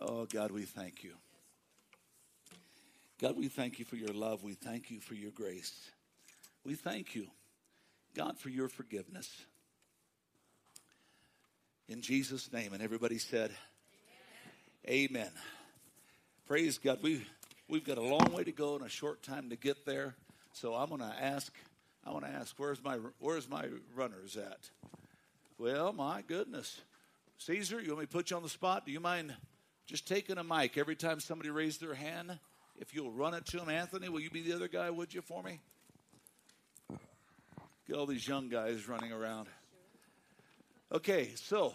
Oh, God, we thank you. God, we thank you for your love. We thank you for your grace. We thank you, God, for your forgiveness. In Jesus' name. And everybody said, Amen. Amen. Praise God. We, we've got a long way to go and a short time to get there. So I'm going to ask, I want to ask, where's my, where's my runners at? Well, my goodness. Caesar, you want me to put you on the spot? Do you mind just taking a mic every time somebody raised their hand? If you'll run it to them, Anthony, will you be the other guy, would you, for me? Get all these young guys running around. Okay, so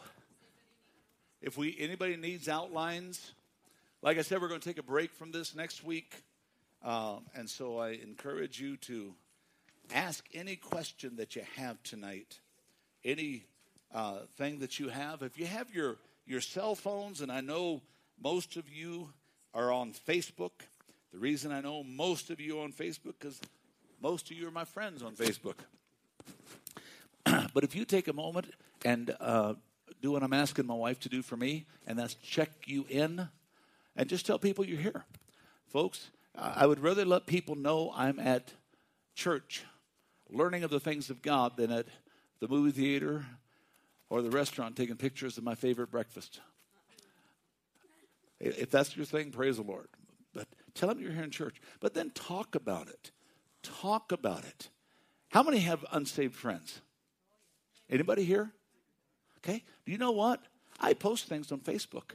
if we anybody needs outlines, like I said, we're going to take a break from this next week, um, and so I encourage you to ask any question that you have tonight, any uh, thing that you have. If you have your your cell phones, and I know most of you are on Facebook. The reason I know most of you are on Facebook because most of you are my friends on Facebook. but if you take a moment and uh, do what I'm asking my wife to do for me, and that's check you in and just tell people you're here. Folks, I would rather let people know I'm at church learning of the things of God than at the movie theater or the restaurant taking pictures of my favorite breakfast. If that's your thing, praise the Lord. But tell them you're here in church. But then talk about it. Talk about it. How many have unsaved friends? Anybody here? Okay. Do you know what? I post things on Facebook,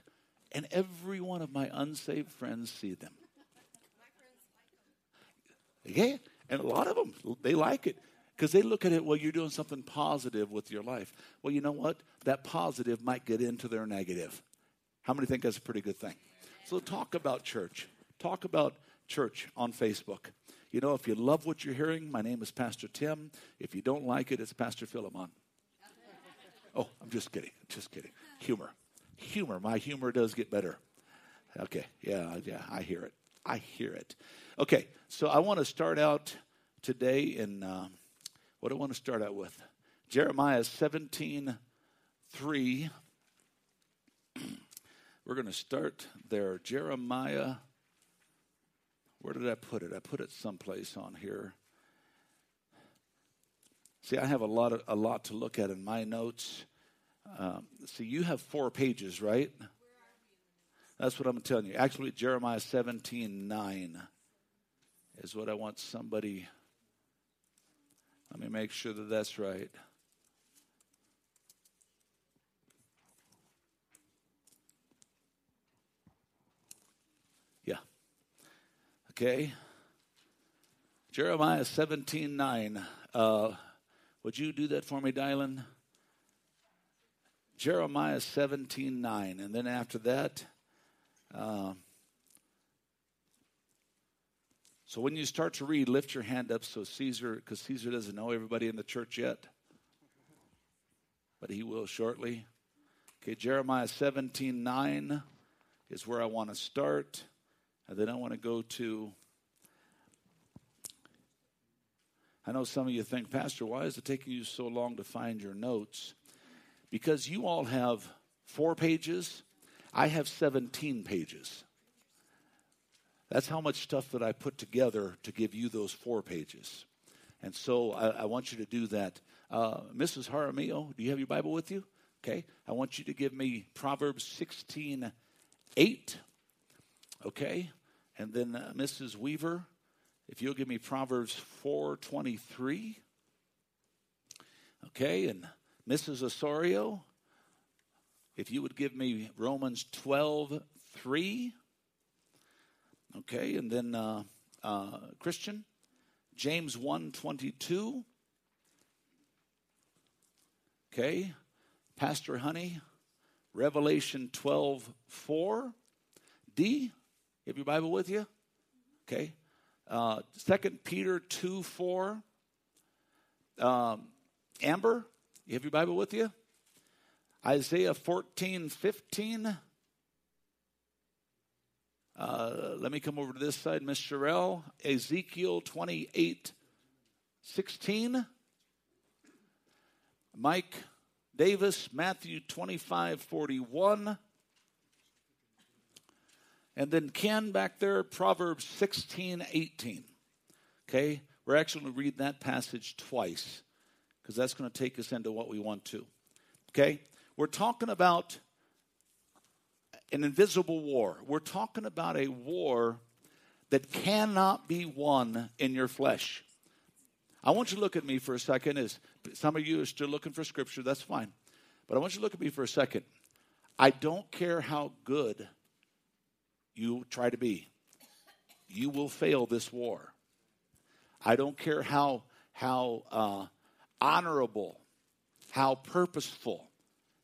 and every one of my unsaved friends see them. Okay? And a lot of them, they like it because they look at it, well, you're doing something positive with your life. Well, you know what? That positive might get into their negative. How many think that's a pretty good thing? So talk about church. Talk about church on Facebook. You know, if you love what you're hearing, my name is Pastor Tim. If you don't like it, it's Pastor Philemon. Oh, I'm just kidding. Just kidding. Humor. Humor. My humor does get better. Okay. Yeah, yeah, I hear it. I hear it. Okay, so I want to start out today in uh, what I want to start out with? Jeremiah 17 3. We're going to start there. Jeremiah, where did I put it? I put it someplace on here. See, I have a lot of, a lot to look at in my notes. Um, see, you have four pages, right? That's what I'm telling you. Actually, Jeremiah 17 9 is what I want somebody. Let me make sure that that's right. Yeah. Okay. Jeremiah 17 9. Uh, would you do that for me, Dylan? Jeremiah 17 9. And then after that, uh, so when you start to read, lift your hand up so Caesar, because Caesar doesn't know everybody in the church yet, but he will shortly. Okay, Jeremiah 17 9 is where I want to start. And then I want to go to I know some of you think, Pastor, why is it taking you so long to find your notes? Because you all have four pages, I have 17 pages. That's how much stuff that I put together to give you those four pages. And so I, I want you to do that. Uh, Mrs. Jaramillo, do you have your Bible with you? Okay. I want you to give me Proverbs 16 8. Okay. And then uh, Mrs. Weaver, if you'll give me Proverbs 4:23. Okay, and Mrs. Osorio, if you would give me Romans 12:3. Okay, and then uh, uh, Christian, James 1:22. Okay, Pastor Honey, Revelation 12:4. D, you have your Bible with you? Okay. Uh, Second Peter 2 4. Um, Amber, you have your Bible with you? Isaiah 14 15. Uh, let me come over to this side, Miss Sherelle. Ezekiel 28 16. Mike Davis, Matthew 25 41. And then Ken back there, Proverbs 16, 18. Okay? We're actually going to read that passage twice because that's going to take us into what we want to. Okay? We're talking about an invisible war. We're talking about a war that cannot be won in your flesh. I want you to look at me for a second. As some of you are still looking for scripture, that's fine. But I want you to look at me for a second. I don't care how good you try to be, you will fail this war. I don't care how how uh, honorable, how purposeful,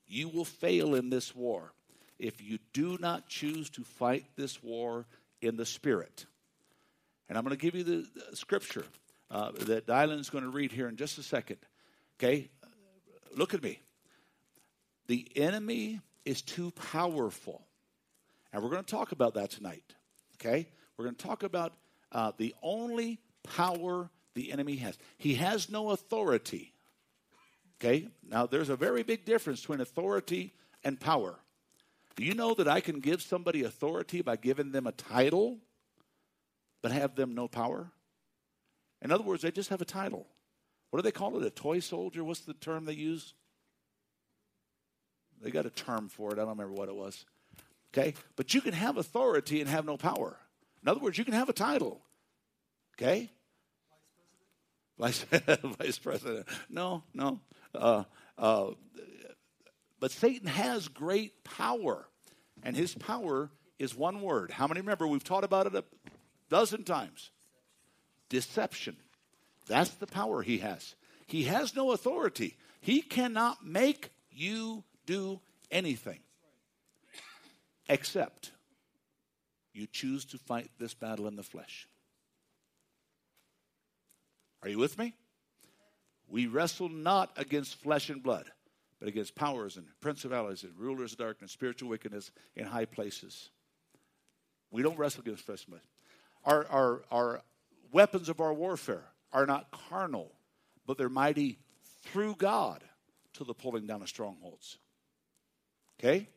you will fail in this war if you do not choose to fight this war in the spirit. And I'm going to give you the, the scripture uh, that Dylan's going to read here in just a second. Okay? Look at me. The enemy is too powerful. And we're going to talk about that tonight. Okay? We're going to talk about uh, the only power the enemy has. He has no authority. Okay? Now, there's a very big difference between authority and power. Do you know that I can give somebody authority by giving them a title, but have them no power? In other words, they just have a title. What do they call it? A toy soldier? What's the term they use? They got a term for it. I don't remember what it was. Okay? But you can have authority and have no power. In other words, you can have a title. Okay? Vice president. Vice, president. No, no. Uh, uh, but Satan has great power, and his power is one word. How many remember? We've taught about it a dozen times. Deception. That's the power he has. He has no authority. He cannot make you do anything except you choose to fight this battle in the flesh. Are you with me? We wrestle not against flesh and blood, but against powers and principalities and rulers of darkness, spiritual wickedness in high places. We don't wrestle against flesh and blood. Our, our, our weapons of our warfare are not carnal, but they're mighty through God to the pulling down of strongholds. Okay?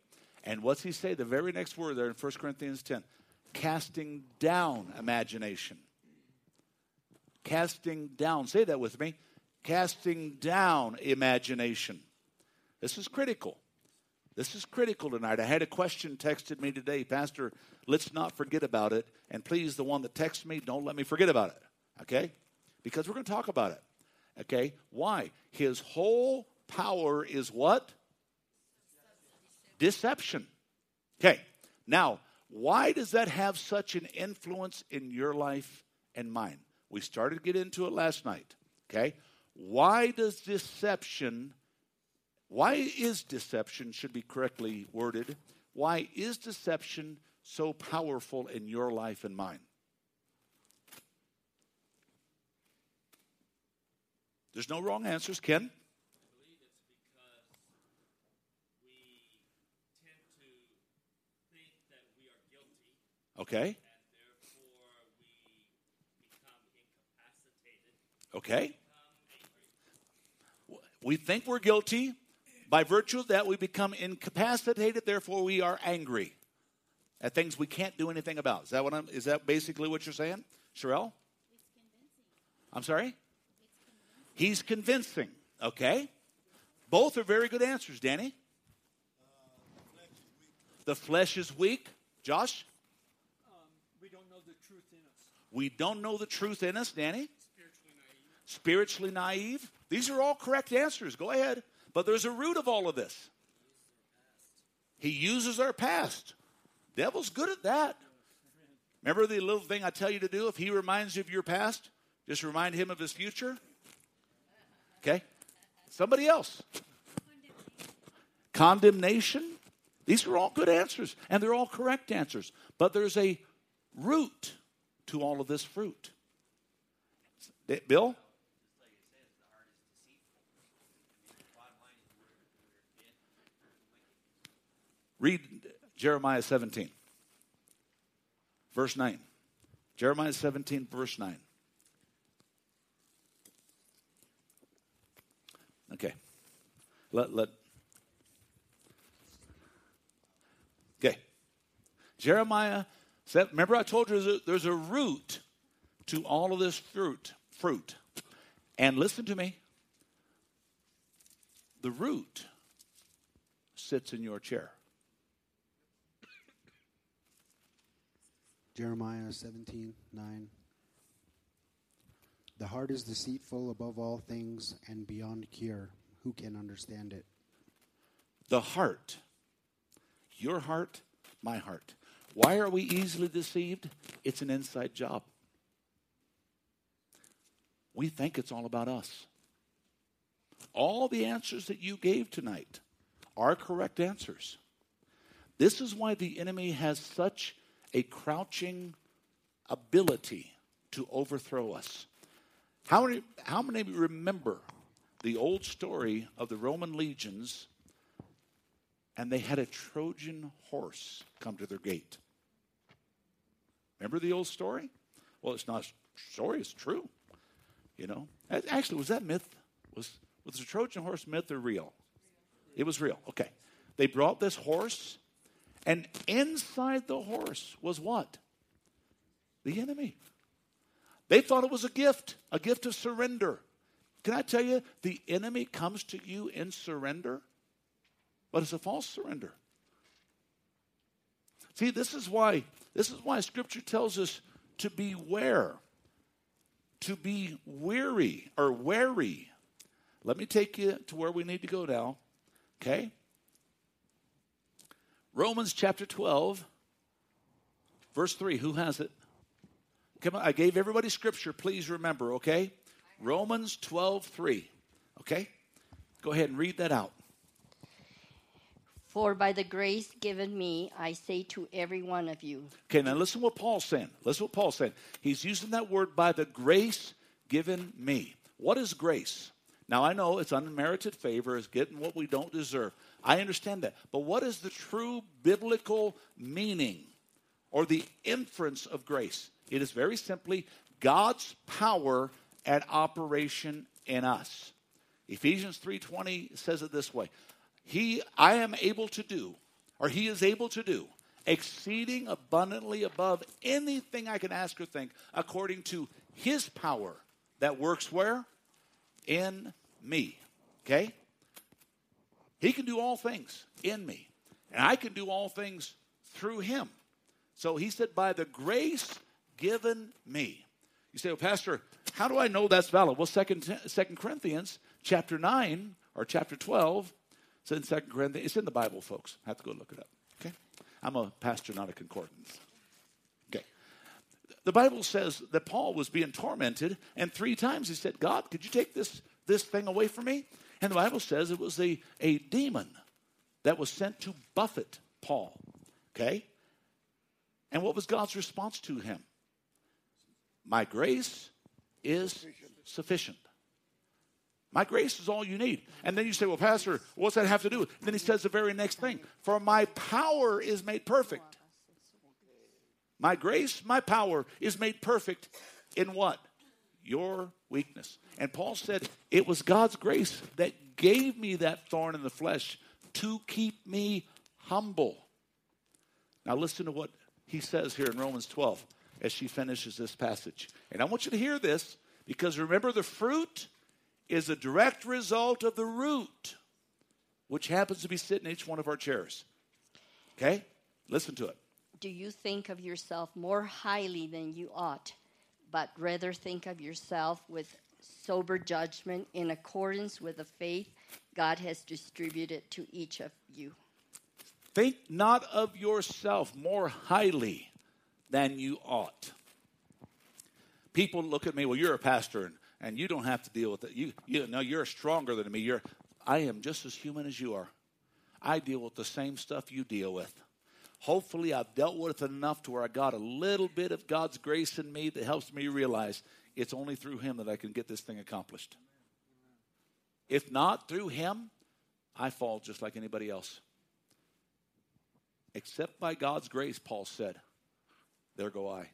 And what's he say? The very next word there in 1 Corinthians 10 casting down imagination. Casting down. Say that with me. Casting down imagination. This is critical. This is critical tonight. I had a question texted me today, Pastor. Let's not forget about it. And please, the one that texts me, don't let me forget about it. Okay? Because we're going to talk about it. Okay? Why? His whole power is what? Deception. Okay, now, why does that have such an influence in your life and mine? We started to get into it last night. Okay, why does deception, why is deception, should be correctly worded, why is deception so powerful in your life and mine? There's no wrong answers, Ken. Okay. Okay. We think we're guilty. By virtue of that, we become incapacitated. Therefore, we are angry at things we can't do anything about. Is that what I'm? Is that basically what you're saying, Sherelle? I'm sorry. He's convincing. Okay. Both are very good answers, Danny. the flesh is weak. Josh? We don't know the truth in us, Danny. Spiritually naive. These are all correct answers. Go ahead. But there's a root of all of this. He uses our past. Devil's good at that. Remember the little thing I tell you to do? If he reminds you of your past, just remind him of his future. Okay? Somebody else. Condemnation. These are all good answers, and they're all correct answers. But there's a root to all of this fruit. Bill? Read Jeremiah 17, verse 9. Jeremiah 17, verse 9. Okay. Let, let. Okay. Jeremiah So remember, I told you there's a, there's a root to all of this fruit. Fruit, and listen to me. The root sits in your chair. Jeremiah 17, 9. The heart is deceitful above all things and beyond cure. Who can understand it? The heart, your heart, my heart. Why are we easily deceived? It's an inside job. We think it's all about us. All the answers that you gave tonight are correct answers. This is why the enemy has such a crouching ability to overthrow us. How many, how many remember the old story of the Roman legions and they had a Trojan horse come to their gate? Remember the old story? Well, it's not a story, it's true. You know, actually, was that myth? Was, was the Trojan horse myth or real? It was real. Okay. They brought this horse, and inside the horse was what? The enemy. They thought it was a gift, a gift of surrender. Can I tell you, the enemy comes to you in surrender, but it's a false surrender. See, this is why this is why scripture tells us to beware, to be weary or wary. Let me take you to where we need to go now. Okay? Romans chapter 12, verse 3. Who has it? Come on, I gave everybody scripture. Please remember, okay? Romans 12, 3. Okay? Go ahead and read that out. For by the grace given me, I say to every one of you. Okay, now listen what Paul's saying. Listen what Paul's saying. He's using that word by the grace given me. What is grace? Now I know it's unmerited favor, is getting what we don't deserve. I understand that. But what is the true biblical meaning or the inference of grace? It is very simply God's power at operation in us. Ephesians 3:20 says it this way. He I am able to do or he is able to do exceeding abundantly above anything I can ask or think according to his power that works where? In me. Okay? He can do all things in me, and I can do all things through him. So he said, by the grace given me. You say, well, Pastor, how do I know that's valid? Well, Second, Second Corinthians chapter 9 or chapter 12 says in Second Corinthians, it's in the Bible, folks. Have to go look it up. Okay? I'm a pastor, not a concordance. Okay. The Bible says that Paul was being tormented, and three times he said, God, could you take this, this thing away from me? And the Bible says it was a, a demon that was sent to buffet Paul. Okay? And what was God's response to him? My grace is sufficient. My grace is all you need. And then you say, Well, Pastor, what's that have to do? And then he says the very next thing For my power is made perfect. My grace, my power is made perfect in what? Your weakness. And Paul said, It was God's grace that gave me that thorn in the flesh to keep me humble. Now, listen to what he says here in Romans 12 as she finishes this passage. And I want you to hear this because remember, the fruit is a direct result of the root, which happens to be sitting in each one of our chairs. Okay? Listen to it. Do you think of yourself more highly than you ought, but rather think of yourself with sober judgment in accordance with the faith God has distributed to each of you? Think not of yourself more highly than you ought. People look at me, well, you're a pastor and, and you don't have to deal with it. You, you know, you're stronger than me. You're, I am just as human as you are. I deal with the same stuff you deal with. Hopefully, I've dealt with it enough to where I got a little bit of God's grace in me that helps me realize it's only through Him that I can get this thing accomplished. If not through Him, I fall just like anybody else. Except by God's grace, Paul said, there go I.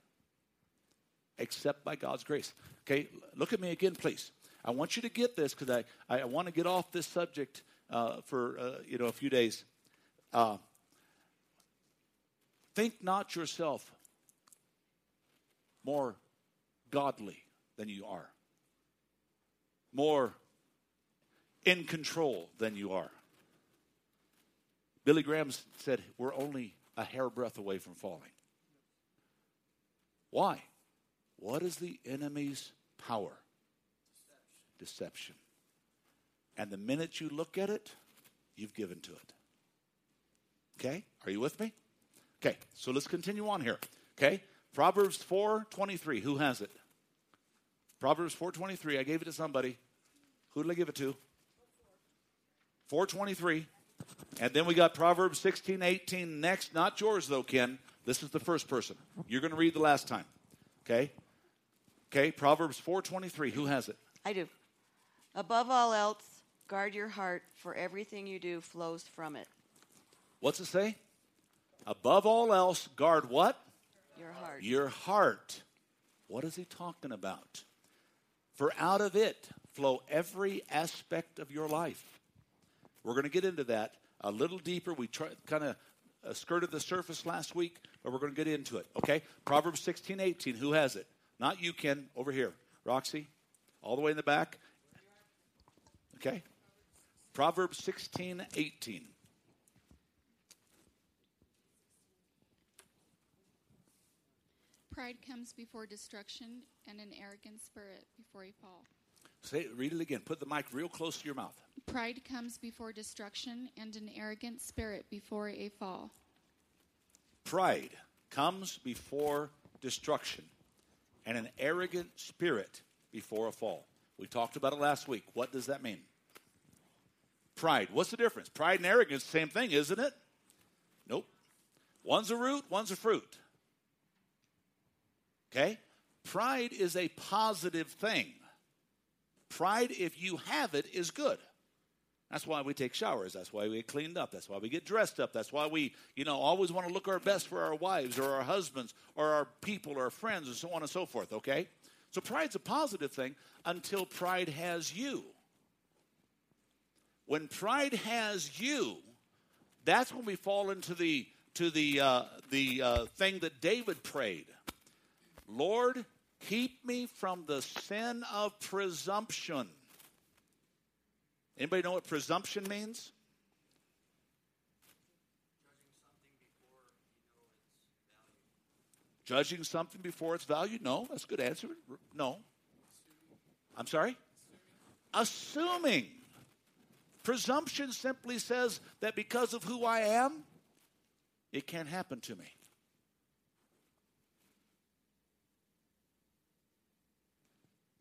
Except by God's grace. Okay, look at me again, please. I want you to get this because I, I want to get off this subject uh, for uh, you know a few days. Uh, think not yourself more godly than you are, more in control than you are. Billy Graham said, We're only a hairbreadth away from falling. Why? What is the enemy's power? Deception. And the minute you look at it, you've given to it. Okay? Are you with me? Okay, so let's continue on here. Okay? Proverbs 4:23. Who has it? Proverbs 4:23. I gave it to somebody. Who did I give it to? 423. And then we got Proverbs 16:18 next. Not yours, though, Ken. This is the first person. You're going to read the last time. Okay? Okay, Proverbs 4.23. Who has it? I do. Above all else, guard your heart, for everything you do flows from it. What's it say? Above all else, guard what? Your heart. Your heart. What is he talking about? For out of it flow every aspect of your life. We're going to get into that a little deeper. We kind of uh, skirted the surface last week, but we're going to get into it. Okay? Proverbs 16, 18. Who has it? Not you, Ken. Over here. Roxy, all the way in the back. Okay? Proverbs 16, 18. Pride comes before destruction, and an arrogant spirit before a fall. Say, read it again. Put the mic real close to your mouth. Pride comes before destruction, and an arrogant spirit before a fall. Pride comes before destruction, and an arrogant spirit before a fall. We talked about it last week. What does that mean? Pride. What's the difference? Pride and arrogance, same thing, isn't it? Nope. One's a root, one's a fruit. Okay? Pride is a positive thing. Pride, if you have it, is good. That's why we take showers. That's why we get cleaned up. That's why we get dressed up. That's why we, you know, always want to look our best for our wives or our husbands or our people or our friends and so on and so forth, okay? So pride's a positive thing until pride has you. When pride has you, that's when we fall into the to the uh, the uh, thing that David prayed. Lord, keep me from the sin of presumption. Anybody know what presumption means? Judging something before it's valued? No, that's a good answer. No. I'm sorry? Assuming. Presumption simply says that because of who I am, it can't happen to me.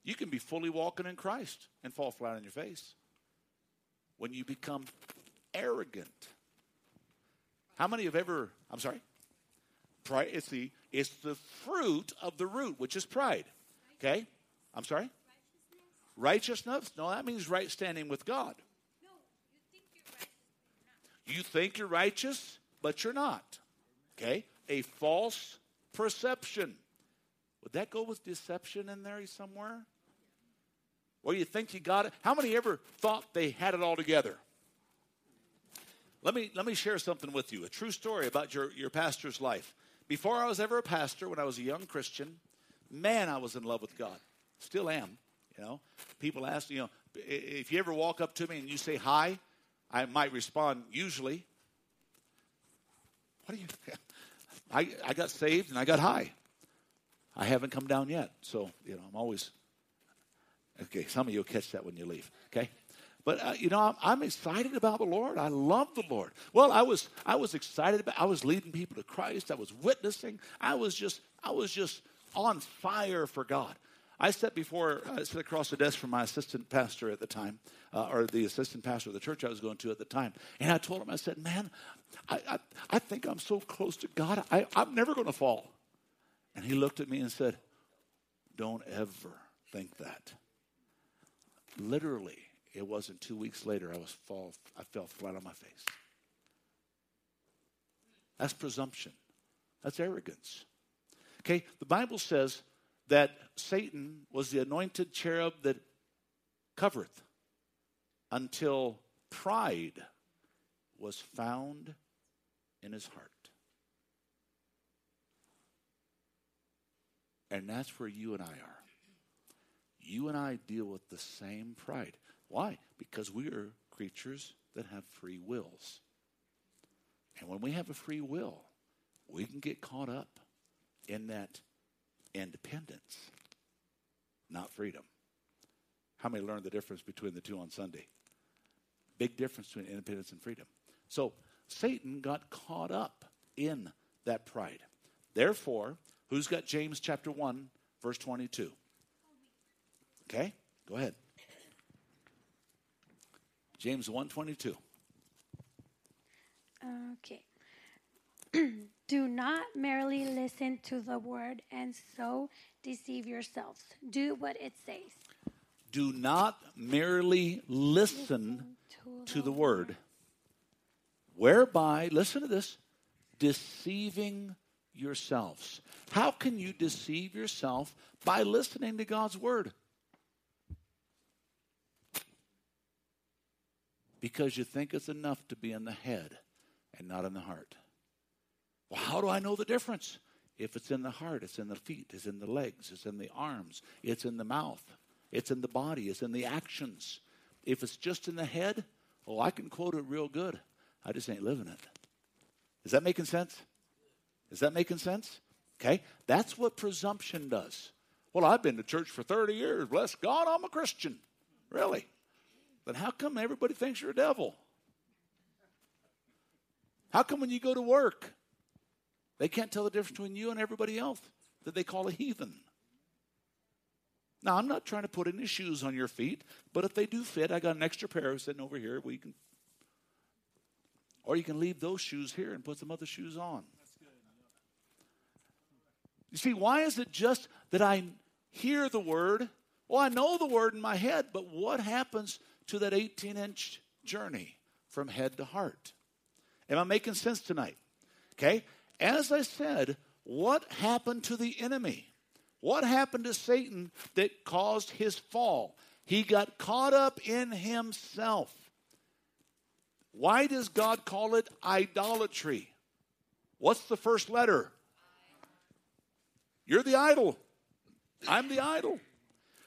You can be fully walking in Christ and fall flat on your face when you become arrogant. How many have ever, I'm sorry? Pride, it's the, it's the fruit of the root, which is pride. Okay? I'm sorry? Righteousness? No, that means right standing with God. You think you're righteous, but you're not. Okay? A false perception. Would that go with deception in there somewhere? Or you think you got it? How many ever thought they had it all together? Let me, let me share something with you a true story about your, your pastor's life. Before I was ever a pastor, when I was a young Christian, man, I was in love with God. Still am. You know, people ask, you know, if you ever walk up to me and you say hi, I might respond usually. What do you? I, I got saved and I got high. I haven't come down yet, so you know I'm always okay. Some of you will catch that when you leave. Okay, but uh, you know I'm, I'm, excited about the Lord. I love the Lord. Well, I was I was excited about. I was leading people to Christ. I was witnessing. I was just I was just on fire for God. I sat before, I sat across the desk from my assistant pastor at the time, uh, or the assistant pastor of the church I was going to at the time. And I told him, I said, man, I, I, I think I'm so close to God, I, I'm never going to fall. And he looked at me and said, don't ever think that. Literally, it wasn't two weeks later, I was fall, I fell flat on my face. That's presumption. That's arrogance. Okay, the Bible says that Satan was the anointed cherub that covereth until pride was found in his heart. And that's where you and I are. You and I deal with the same pride. Why? Because we are creatures that have free wills. And when we have a free will, we can get caught up in that independence, not freedom. How many learned the difference between the two on Sunday? Big difference between independence and freedom. So Satan got caught up in that pride. Therefore, who's got James chapter 1, verse 22? Okay, go ahead. James 122. Okay. Do not merely listen to the word and so deceive yourselves. Do what it says. Do not merely listen to the word, whereby, listen to this, deceiving yourselves. How can you deceive yourself by listening to God's word? Because you think it's enough to be in the head and not in the heart. Well, how do I know the difference? If it's in the heart, it's in the feet, it's in the legs, it's in the arms, it's in the mouth, it's in the body, it's in the actions. If it's just in the head, oh, I can quote it real good. I just ain't living it. Is that making sense? Is that making sense? Okay, that's what presumption does. Well, I've been to church for 30 years. Bless God, I'm a Christian. Really? Then how come everybody thinks you're a devil? How come when you go to work, they can't tell the difference between you and everybody else that they call a heathen? Now, I'm not trying to put any shoes on your feet, but if they do fit, I got an extra pair sitting over here. We can, or you can leave those shoes here and put some other shoes on. You see, why is it just that I hear the word? Well, I know the word in my head, but what happens to that 18 inch journey from head to heart? Am I making sense tonight? Okay. As I said, what happened to the enemy? What happened to Satan that caused his fall? He got caught up in himself. Why does God call it idolatry? What's the first letter? You're the idol. I'm the idol.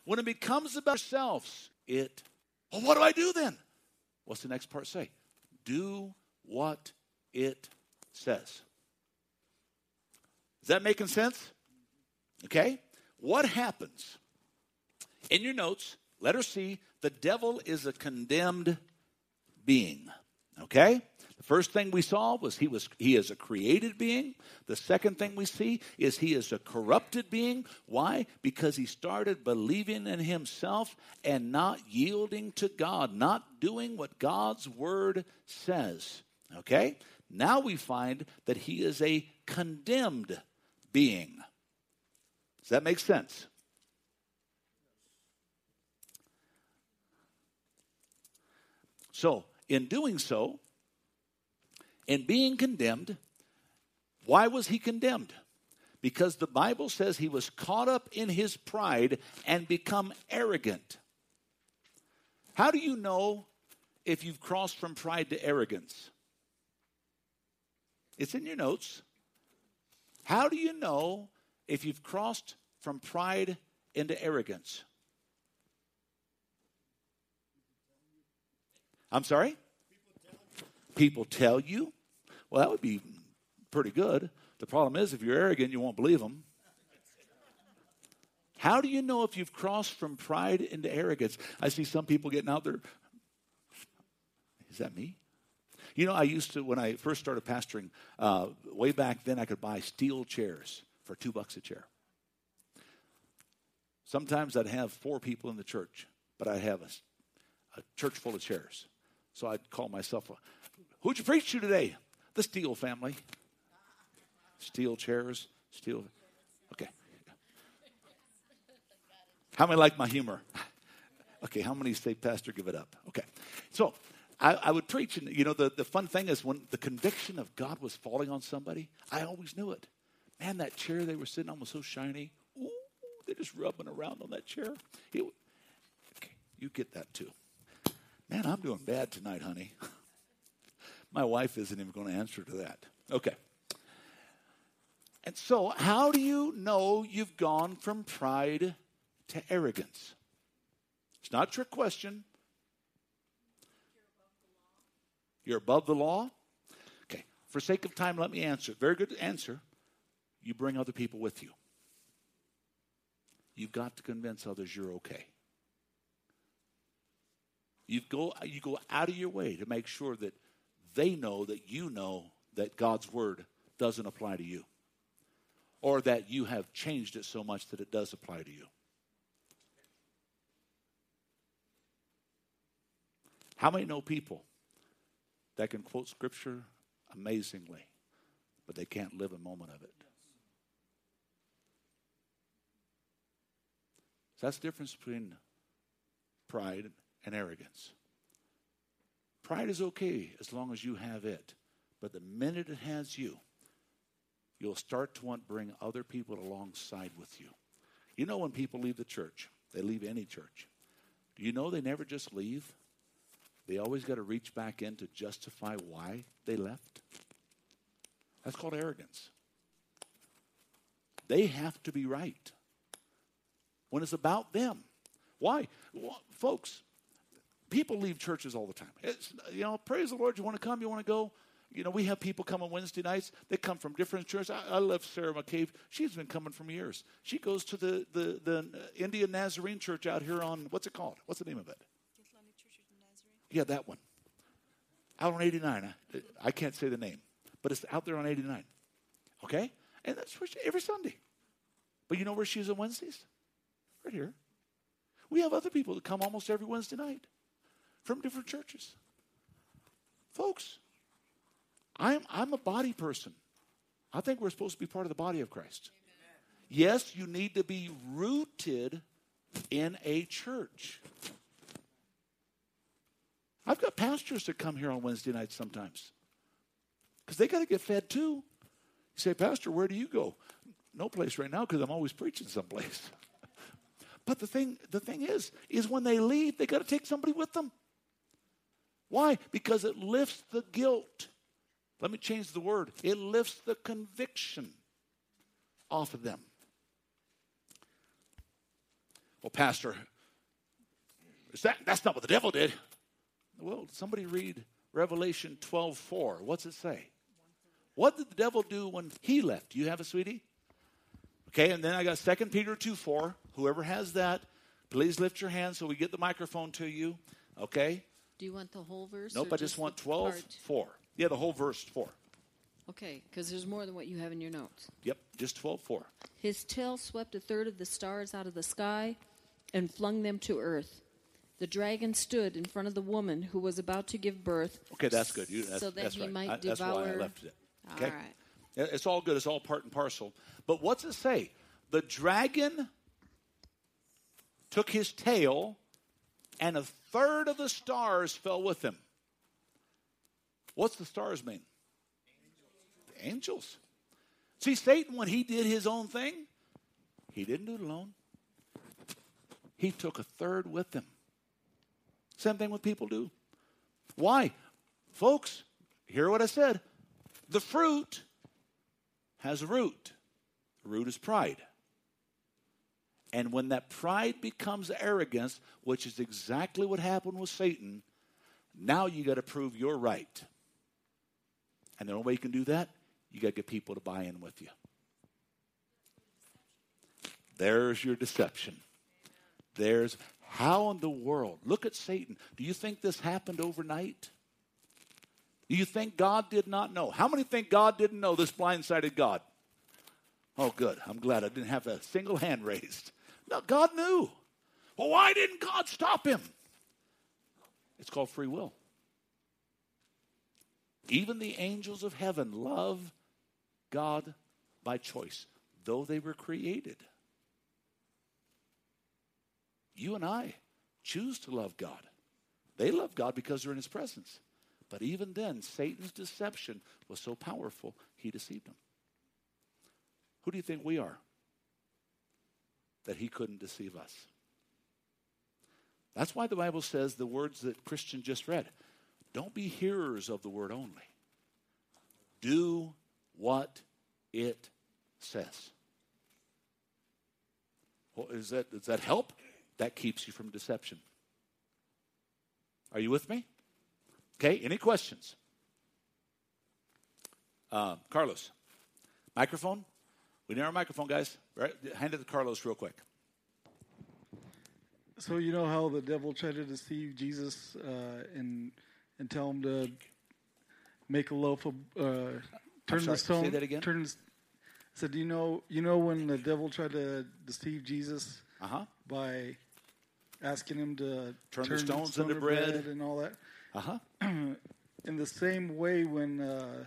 When it becomes about ourselves, it, well, what do I do then? What's the next part say? Do what it says. Is that making sense? Okay? What happens? In your notes, letter C, the devil is a condemned being. Okay? The first thing we saw was he was he is a created being. The second thing we see is he is a corrupted being. Why? Because he started believing in himself and not yielding to God, not doing what God's word says. Okay? Now we find that he is a condemned being. Does that make sense? So, in doing so, in being condemned, why was he condemned? Because the Bible says he was caught up in his pride and become arrogant. How do you know if you've crossed from pride to arrogance? It's in your notes. How do you know if you've crossed from pride into arrogance? I'm sorry? People tell you. Well, that would be pretty good. The problem is, if you're arrogant, you won't believe them. How do you know if you've crossed from pride into arrogance? I see some people getting out there. Is that me? You know, I used to, when I first started pastoring, uh, way back then, I could buy steel chairs for two bucks a chair. Sometimes I'd have four people in the church, but I'd have a, a church full of chairs. So I'd call myself, Who'd you preach to today? The Steele family. Steel chairs, steel. Okay. How many like my humor? Okay, how many say, Pastor, give it up? Okay. So I, I, would preach, and you know, the, the fun thing is when the conviction of God was falling on somebody, I always knew it. Man, that chair they were sitting on was so shiny. Ooh, they're just rubbing around on that chair. It, okay, you get that too. Man, I'm doing bad tonight, honey. My wife isn't even going to answer to that. Okay. And so, how do you know you've gone from pride to arrogance? It's not a trick question. You're above the law? Okay. For sake of time, let me answer. Very good answer. You bring other people with you. You've got to convince others you're okay. You go, you go out of your way to make sure that they know that you know that God's word doesn't apply to you or that you have changed it so much that it does apply to you. How many know people that can quote scripture amazingly, but they can't live a moment of it? So that's the difference between pride and arrogance. Pride is okay as long as you have it. But the minute it has you, you'll start to want to bring other people alongside with you. You know, when people leave the church, they leave any church. Do you know they never just leave? They always got to reach back in to justify why they left. That's called arrogance. They have to be right when it's about them. Why? Well, folks, people leave churches all the time. It's, you know, praise the Lord. You want to come? You want to go? You know, we have people come on Wednesday nights. They come from different churches. I, I love Sarah McCabe. She's been coming from years. She goes to the, the, the Indian Nazarene church out here on, what's it called? What's the name of it? Yeah, that one. Out on 89. I, I can't say the name, but it's out there on 89. Okay? And that's where she, every Sunday. But you know where she is on Wednesdays? Right here. We have other people that come almost every Wednesday night from different churches. Folks, I'm, I'm a body person. I think we're supposed to be part of the body of Christ. Yes, you need to be rooted in a church. I've got pastors that come here on Wednesday nights sometimes because they got to get fed too. You say, Pastor, where do you go? No place right now because I'm always preaching someplace. but the thing, the thing is, is when they leave, they got to take somebody with them. Why? Because it lifts the guilt. Let me change the word. It lifts the conviction off of them. Well, Pastor, that, that's not what the devil did. Well, somebody read Revelation 12 4. What's it say? What did the devil do when he left? Do you have a sweetie? Okay, and then I got 2 Peter 2 4. Whoever has that, please lift your hand so we get the microphone to you. Okay? Do you want the whole verse? Nope, I just want the 12 part? 4. Yeah, the whole verse 4. Okay, because there's more than what you have in your notes. Yep, just 12 4. His tail swept a third of the stars out of the sky and flung them to earth. The dragon stood in front of the woman who was about to give birth. Okay, that's good. You, that's, so that that's he right. might I- devour. that's why I left it. Okay? All right. It's all good. It's all part and parcel. But what's it say? The dragon took his tail, and a third of the stars fell with him. What's the stars mean? The angels. See, Satan, when he did his own thing, he didn't do it alone. He took a third with him. Same thing with people do. Why? Folks, hear what I said. The fruit has a root. The root is pride. And when that pride becomes arrogance, which is exactly what happened with Satan, now you got to prove you're right. And the only way you can do that, you got to get people to buy in with you. There's your deception. There's how in the world? Look at Satan. Do you think this happened overnight? Do you think God did not know? How many think God didn't know this blindsided God? Oh, good. I'm glad I didn't have a single hand raised. No, God knew. Well, why didn't God stop him? It's called free will. Even the angels of heaven love God by choice, though they were created. You and I choose to love God. They love God because they're in His presence. But even then, Satan's deception was so powerful, he deceived them. Who do you think we are that he couldn't deceive us? That's why the Bible says the words that Christian just read don't be hearers of the word only, do what it says. Well, is that, does that help? That keeps you from deception. Are you with me? Okay, any questions? Uh, Carlos, microphone? We need our microphone, guys. Right? Hand it to Carlos real quick. So you know how the devil tried to deceive Jesus uh, and and tell him to make a loaf of uh, turn sorry, the stone. say that again? Turn. Said you know you know when the devil tried to deceive Jesus Uh huh. by asking him to Turn the stones stone into to bread. and all that. Uh huh. In the same way, when uh,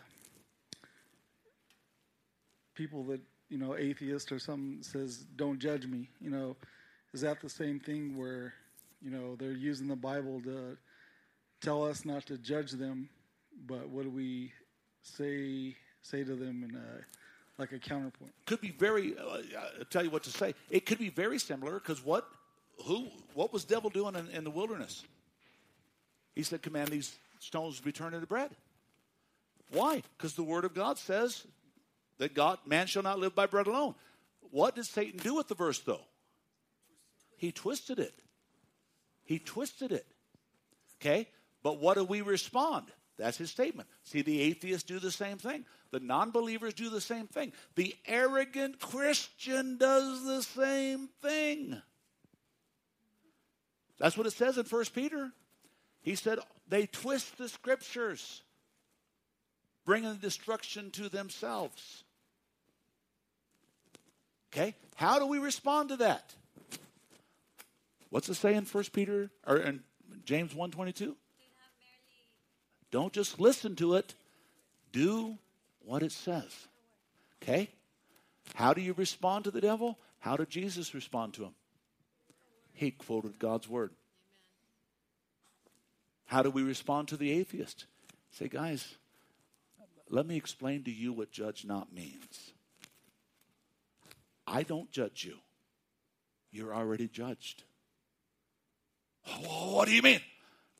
people that you know atheist or something says don't judge me, you know, is that the same thing where you know they're using the Bible to tell us not to judge them, but what do we say say to them in a like a counterpoint? Could be very. Uh, I'll tell you what to say. It could be very similar because what, who, what was devil doing in, in the wilderness? He said, "Command these stones to be turned into bread." Why? Because the Word of God says that God, man shall not live by bread alone. What did Satan do with the verse, though? He twisted it. He twisted it. Okay? But what do we respond? That's his statement. See, the atheists do the same thing. The non believers do the same thing. The arrogant Christian does the same thing. That's what it says in 1 Peter. He said they twist the scriptures, bringing destruction to themselves. Okay? How do we respond to that? What's it say in 1 Peter or in James 122? Don't just listen to it. Do what it says. Okay? How do you respond to the devil? How did Jesus respond to him? He quoted God's word. How do we respond to the atheist? Say, guys, let me explain to you what judge not means. I don't judge you. You're already judged. What do you mean?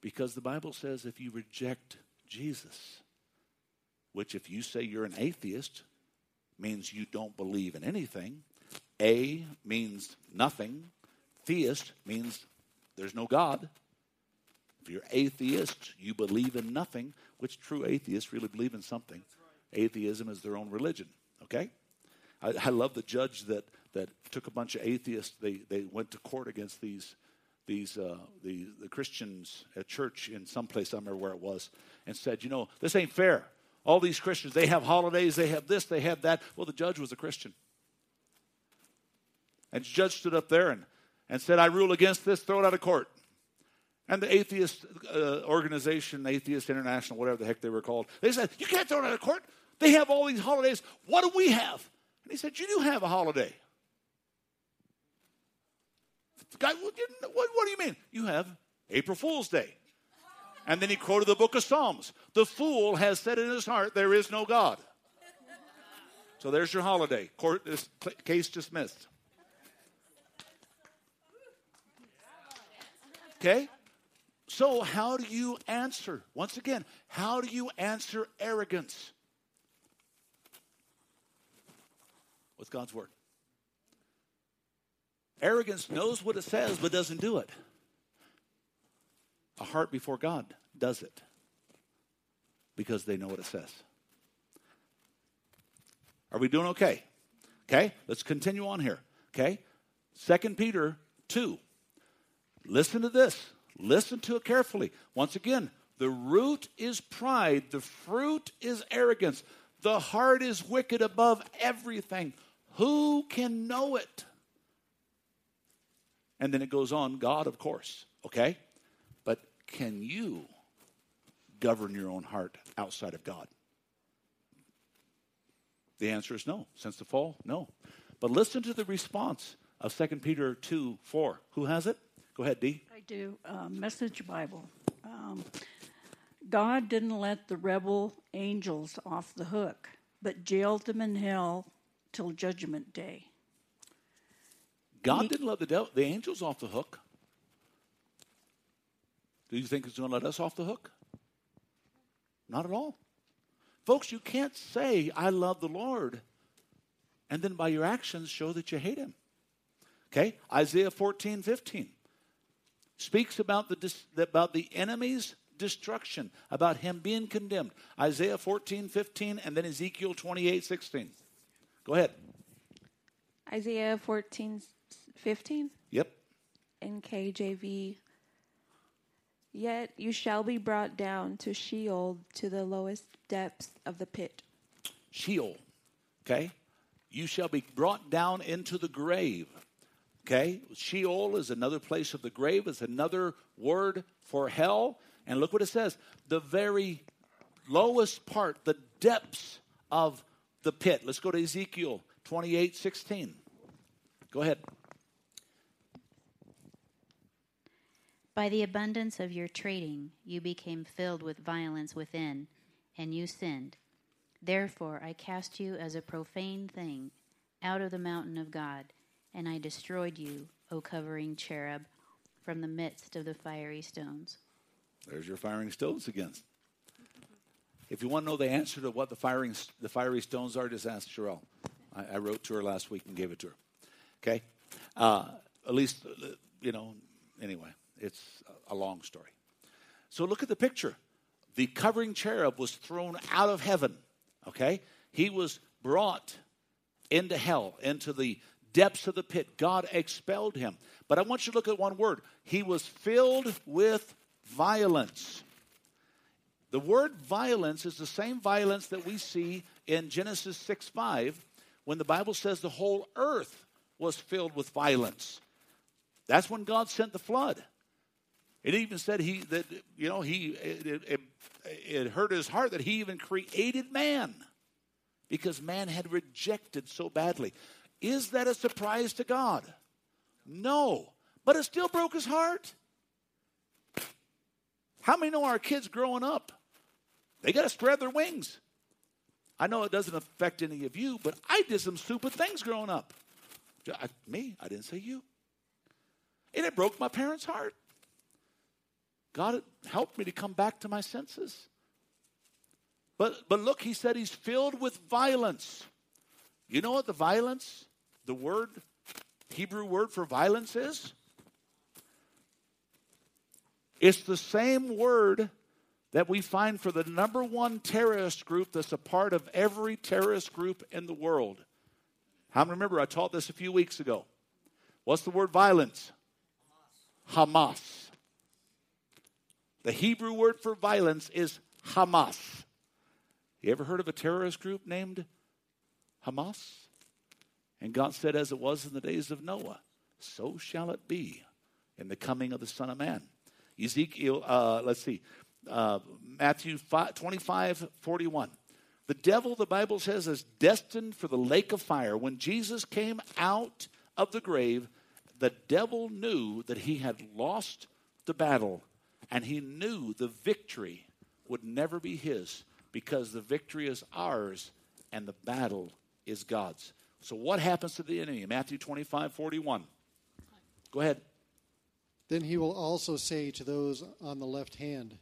Because the Bible says if you reject Jesus, which if you say you're an atheist, means you don't believe in anything. A means nothing. Theist means there's no God. If you're atheist, you believe in nothing, which true atheists really believe in something. Atheism is their own religion, okay? I, I love the judge that, that took a bunch of atheists, they, they went to court against these these uh, the, the Christians at church in some place, I remember where it was, and said, you know, this ain't fair. All these Christians, they have holidays, they have this, they have that. Well, the judge was a Christian. And the judge stood up there and, and said, I rule against this, throw it out of court. And the atheist uh, organization, Atheist International, whatever the heck they were called, they said, You can't throw it out of court. They have all these holidays. What do we have? And he said, You do have a holiday. The guy, what, what, do you mean? You have April Fool's Day. And then he quoted the book of Psalms. The fool has said in his heart, There is no God. So there's your holiday. Court is, case dismissed. Okay? So, how do you answer? Once again, how do you answer arrogance? With God's Word. Arrogance knows what it says but doesn't do it. A heart before God does it because they know what it says. Are we doing okay? Okay, let's continue on here. Okay, Second Peter 2. Listen to this. Listen to it carefully. Once again, the root is pride, the fruit is arrogance, the heart is wicked above everything. Who can know it? And then it goes on, God, of course, okay? But can you govern your own heart outside of God? The answer is no. Since the fall, no. But listen to the response of 2 Peter 2 4. Who has it? Go ahead, Dee. I do. Uh, Message Bible. Um, God didn't let the rebel angels off the hook, but jailed them in hell till Judgment Day. God He- didn't let the, devil, the angels off the hook. Do you think He's going to let us off the hook? Not at all. Folks, you can't say, I love the Lord, and then by your actions show that you hate him. Okay? Isaiah 14, 15 speaks about the, about the enemy's destruction, about him being condemned. Isaiah 14, 15, and then Ezekiel 28, 16. Go ahead. Isaiah 14, 15 Yep. in KJV. Yet you shall be brought down to Sheol, to the lowest depths of the pit. Sheol. Okay? You shall be brought down into the grave. Okay? Sheol is another place of the grave, it's another word for hell. And look what it says the very lowest part, the depths of the pit. Let's go to Ezekiel 28 16. Go ahead. By the abundance of your trading, you became filled with violence within, and you sinned. Therefore, I cast you as a profane thing out of the mountain of God, and I destroyed you, O covering cherub, from the midst of the fiery stones. There's your firing stones again. If you want to know the answer to what the firing the fiery stones are, just ask Cheryl. I, I wrote to her last week and gave it to her. Okay, uh, at least you know. Anyway, it's a long story. So look at the picture. The covering cherub was thrown out of heaven. Okay, he was brought into hell, into the depths of the pit. God expelled him. But I want you to look at one word. He was filled with violence. The word violence is the same violence that we see in Genesis 6 5 when the Bible says the whole earth was filled with violence. That's when God sent the flood. It even said he that you know he it, it, it hurt his heart that he even created man because man had rejected so badly. Is that a surprise to God? No, but it still broke his heart. How many know our kids growing up? They got to spread their wings. I know it doesn't affect any of you, but I did some stupid things growing up. I, me, I didn't say you. And it broke my parents' heart. God helped me to come back to my senses. But, but look, he said he's filled with violence. You know what the violence, the word, Hebrew word for violence is? It's the same word that we find for the number one terrorist group that's a part of every terrorist group in the world. How remember I taught this a few weeks ago? What's the word violence? Hamas. The Hebrew word for violence is Hamas. You ever heard of a terrorist group named Hamas? And God said, as it was in the days of Noah, so shall it be in the coming of the Son of Man. Ezekiel, uh, let's see, uh, Matthew 5, 25, 41. The devil, the Bible says, is destined for the lake of fire. When Jesus came out of the grave, the devil knew that he had lost the battle, and he knew the victory would never be his because the victory is ours and the battle is God's. So, what happens to the enemy? Matthew 25, 41. Go ahead. Then he will also say to those on the left hand,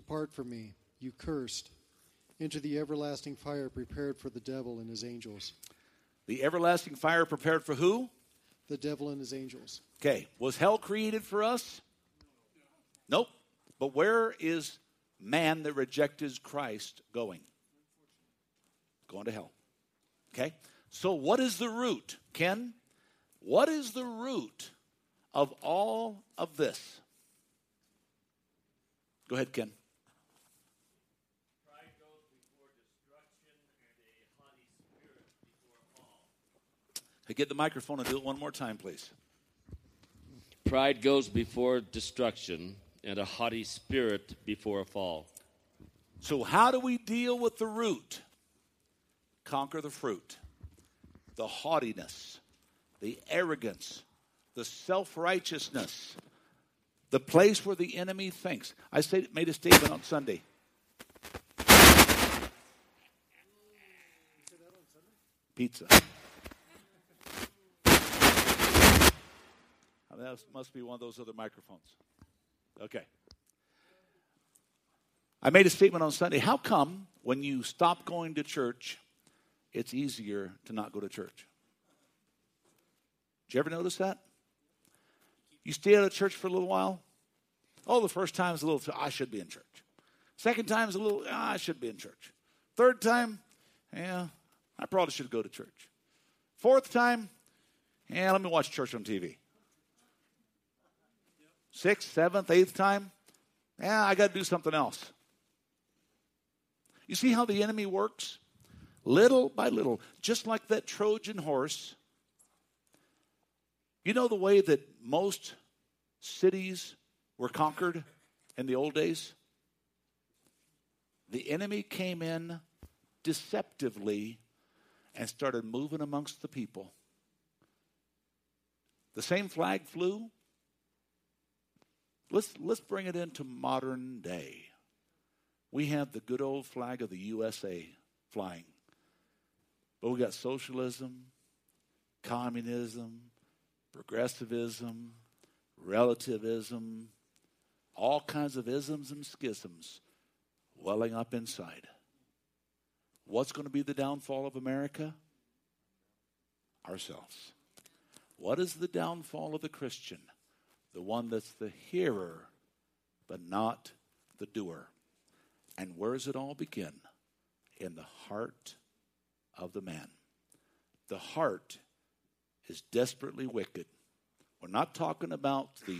Depart from me, you cursed, into the everlasting fire prepared for the devil and his angels. The everlasting fire prepared for who? The devil and his angels. Okay. Was hell created for us? Nope. But where is man that rejected Christ going? Going to hell. Okay? So, what is the root, Ken? What is the root of all of this? Go ahead, Ken. Get the microphone and do it one more time, please. Pride goes before destruction, and a haughty spirit before a fall. So, how do we deal with the root? Conquer the fruit. The haughtiness, the arrogance, the self righteousness, the place where the enemy thinks. I made a statement on Sunday. Pizza. That must be one of those other microphones. Okay. I made a statement on Sunday. How come when you stop going to church, it's easier to not go to church? Did you ever notice that? You stay out of church for a little while. Oh, the first time is a little, I should be in church. Second time is a little, ah, I should be in church. Third time, yeah, I probably should go to church. Fourth time, yeah, let me watch church on TV. Sixth, seventh, eighth time, yeah, I got to do something else. You see how the enemy works? Little by little, just like that Trojan horse. You know the way that most cities were conquered in the old days? The enemy came in deceptively and started moving amongst the people. The same flag flew. Let's, let's bring it into modern day. We have the good old flag of the USA flying. But we got socialism, communism, progressivism, relativism, all kinds of isms and schisms welling up inside. What's going to be the downfall of America? Ourselves. What is the downfall of the Christian? The one that's the hearer, but not the doer. And where does it all begin? In the heart of the man. The heart is desperately wicked. We're not talking about the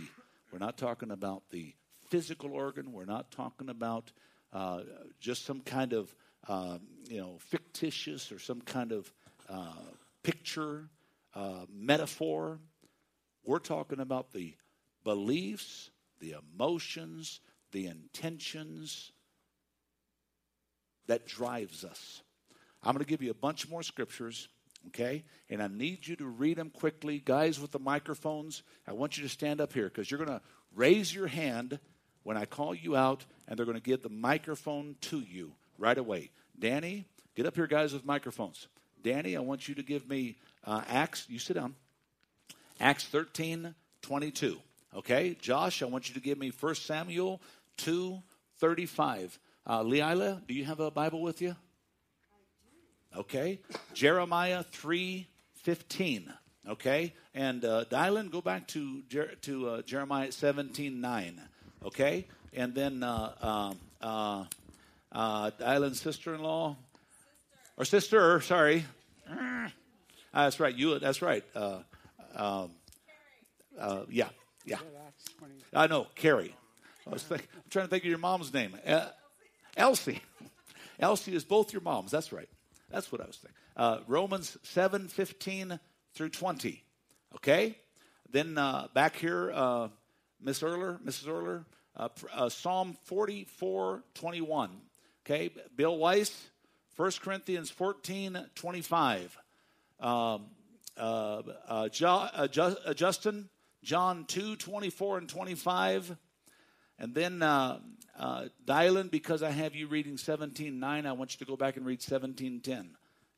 we're not talking about the physical organ. We're not talking about uh, just some kind of uh, you know fictitious or some kind of uh, picture uh, metaphor. We're talking about the beliefs, the emotions, the intentions that drives us. I'm going to give you a bunch more scriptures, okay? And I need you to read them quickly. Guys with the microphones, I want you to stand up here because you're going to raise your hand when I call you out, and they're going to give the microphone to you right away. Danny, get up here, guys with microphones. Danny, I want you to give me uh, Acts, you sit down. Acts 13, 22. Okay? Josh, I want you to give me 1 Samuel 2, 35. Uh, Leila, do you have a Bible with you? Okay. Jeremiah 3, 15. Okay? And uh, Dylan, go back to, Jer- to uh, Jeremiah 17, 9. Okay? And then uh, um, uh, uh, Dylan's sister in law, or sister, sorry. Uh, that's right. You. That's right. Uh, um, uh, yeah, yeah. I know, Carrie. I was think, I'm trying to think of your mom's name. Uh, Elsie. Elsie is both your moms. That's right. That's what I was thinking. Uh, Romans 7 15 through 20. Okay? Then uh, back here, uh, Miss Erler, Mrs. Erler, uh, uh, Psalm 44 21. Okay? Bill Weiss, 1 Corinthians 14 25. Um, uh, uh, Ju- Justin, John 2 24 and 25. And then uh, uh, Dylan, because I have you reading 17.9, I want you to go back and read 17.10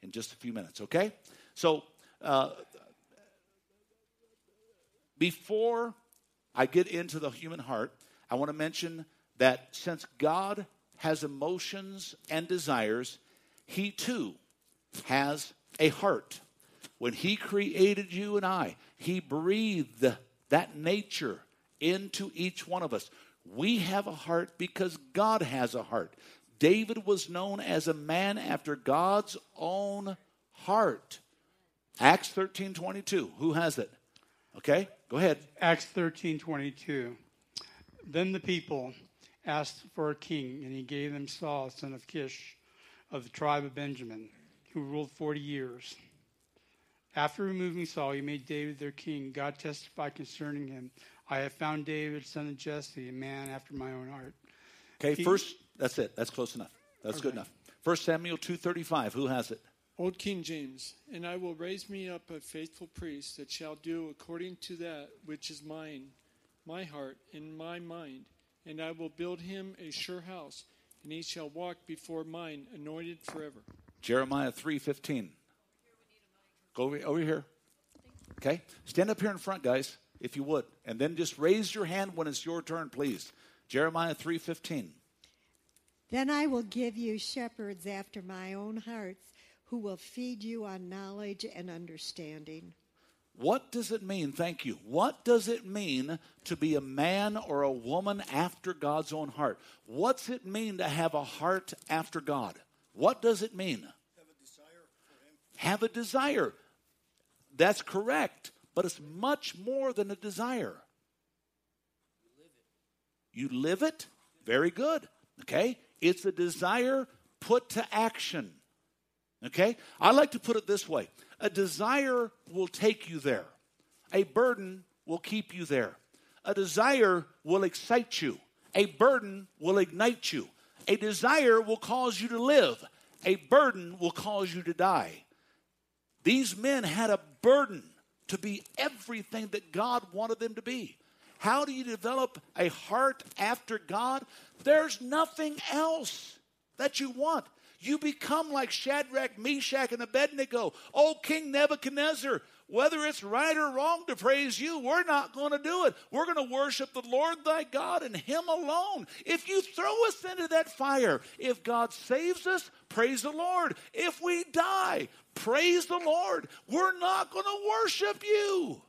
in just a few minutes, okay? So uh, before I get into the human heart, I want to mention that since God has emotions and desires, He too has a heart. When He created you and I, He breathed that nature into each one of us. We have a heart because God has a heart. David was known as a man after God's own heart. Acts 13 22. Who has it? Okay, go ahead. Acts 13 22. Then the people asked for a king, and he gave them Saul, son of Kish, of the tribe of Benjamin, who ruled 40 years. After removing Saul, he made David their king. God testified concerning him I have found David, son of Jesse, a man after my own heart. Okay, He- first, that's it. That's close enough. That's good enough. First Samuel 2.35. Who has it? Old King James, and I will raise me up a faithful priest that shall do according to that which is mine, my heart, and my mind. And I will build him a sure house, and he shall walk before mine, anointed forever. Jeremiah 3.15. Go over, over here. Okay? Stand up here in front, guys, if you would. And then just raise your hand when it's your turn, please. Jeremiah 3.15. Then I will give you shepherds after my own hearts who will feed you on knowledge and understanding. What does it mean? Thank you. What does it mean to be a man or a woman after God's own heart? What's it mean to have a heart after God? What does it mean? Have a desire Have a desire. That's correct, but it's much more than a desire. You live it? Very good. Okay? It's a desire put to action. Okay? I like to put it this way a desire will take you there, a burden will keep you there. A desire will excite you, a burden will ignite you. A desire will cause you to live, a burden will cause you to die. These men had a burden to be everything that God wanted them to be. How do you develop a heart after God? There's nothing else that you want. You become like Shadrach, Meshach, and Abednego. Oh, King Nebuchadnezzar, whether it's right or wrong to praise you, we're not going to do it. We're going to worship the Lord thy God and him alone. If you throw us into that fire, if God saves us, praise the Lord. If we die, praise the Lord. We're not going to worship you.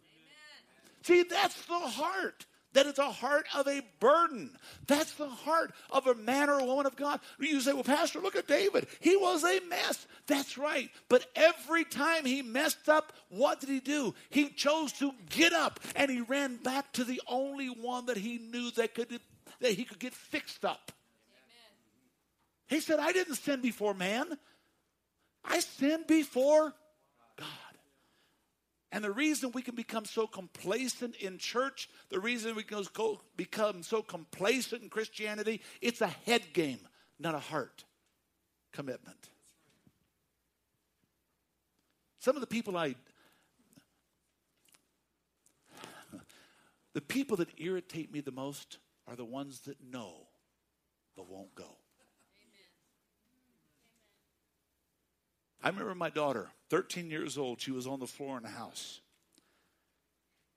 See, that's the heart. That is a heart of a burden. That's the heart of a man or a woman of God. You say, well, Pastor, look at David. He was a mess. That's right. But every time he messed up, what did he do? He chose to get up and he ran back to the only one that he knew that could that he could get fixed up. Amen. He said, I didn't sin before man. I sinned before and the reason we can become so complacent in church, the reason we can become so complacent in Christianity, it's a head game, not a heart commitment. Some of the people I, the people that irritate me the most are the ones that know but won't go. I remember my daughter, 13 years old, she was on the floor in the house.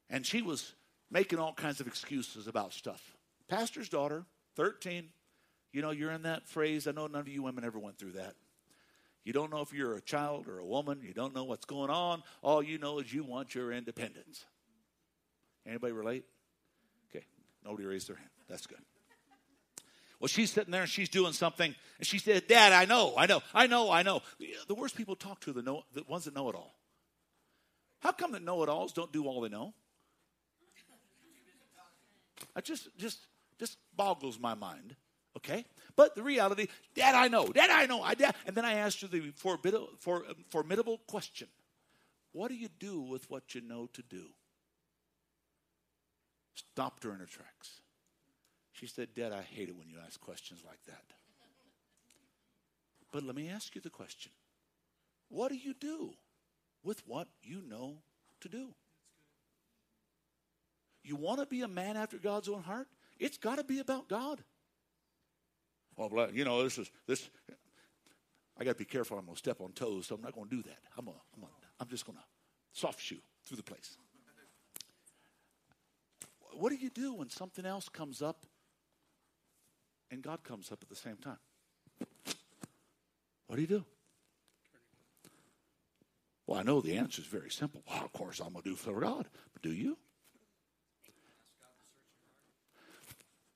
And she was making all kinds of excuses about stuff. Pastor's daughter, 13. You know, you're in that phrase. I know none of you women ever went through that. You don't know if you're a child or a woman. You don't know what's going on. All you know is you want your independence. Anybody relate? Okay, nobody raised their hand. That's good. Well, she's sitting there and she's doing something, and she said, Dad, I know, I know, I know, I know. The worst people talk to are the, know, the ones that know it all. How come the know it alls don't do all they know? That just, just, just boggles my mind. Okay? But the reality, Dad, I know, Dad, I know, I dad. And then I asked her the formidable, for, formidable question What do you do with what you know to do? Stopped her in her tracks. She said, Dad, I hate it when you ask questions like that. But let me ask you the question What do you do with what you know to do? You want to be a man after God's own heart? It's got to be about God. Oh, well, you know, this is this. I got to be careful. I'm going to step on toes, so I'm not going to do that. I'm, gonna, I'm just going to soft shoe through the place. What do you do when something else comes up and God comes up at the same time. What do you do? Well, I know the answer is very simple. Well, of course, I'm going to do for God. But do you?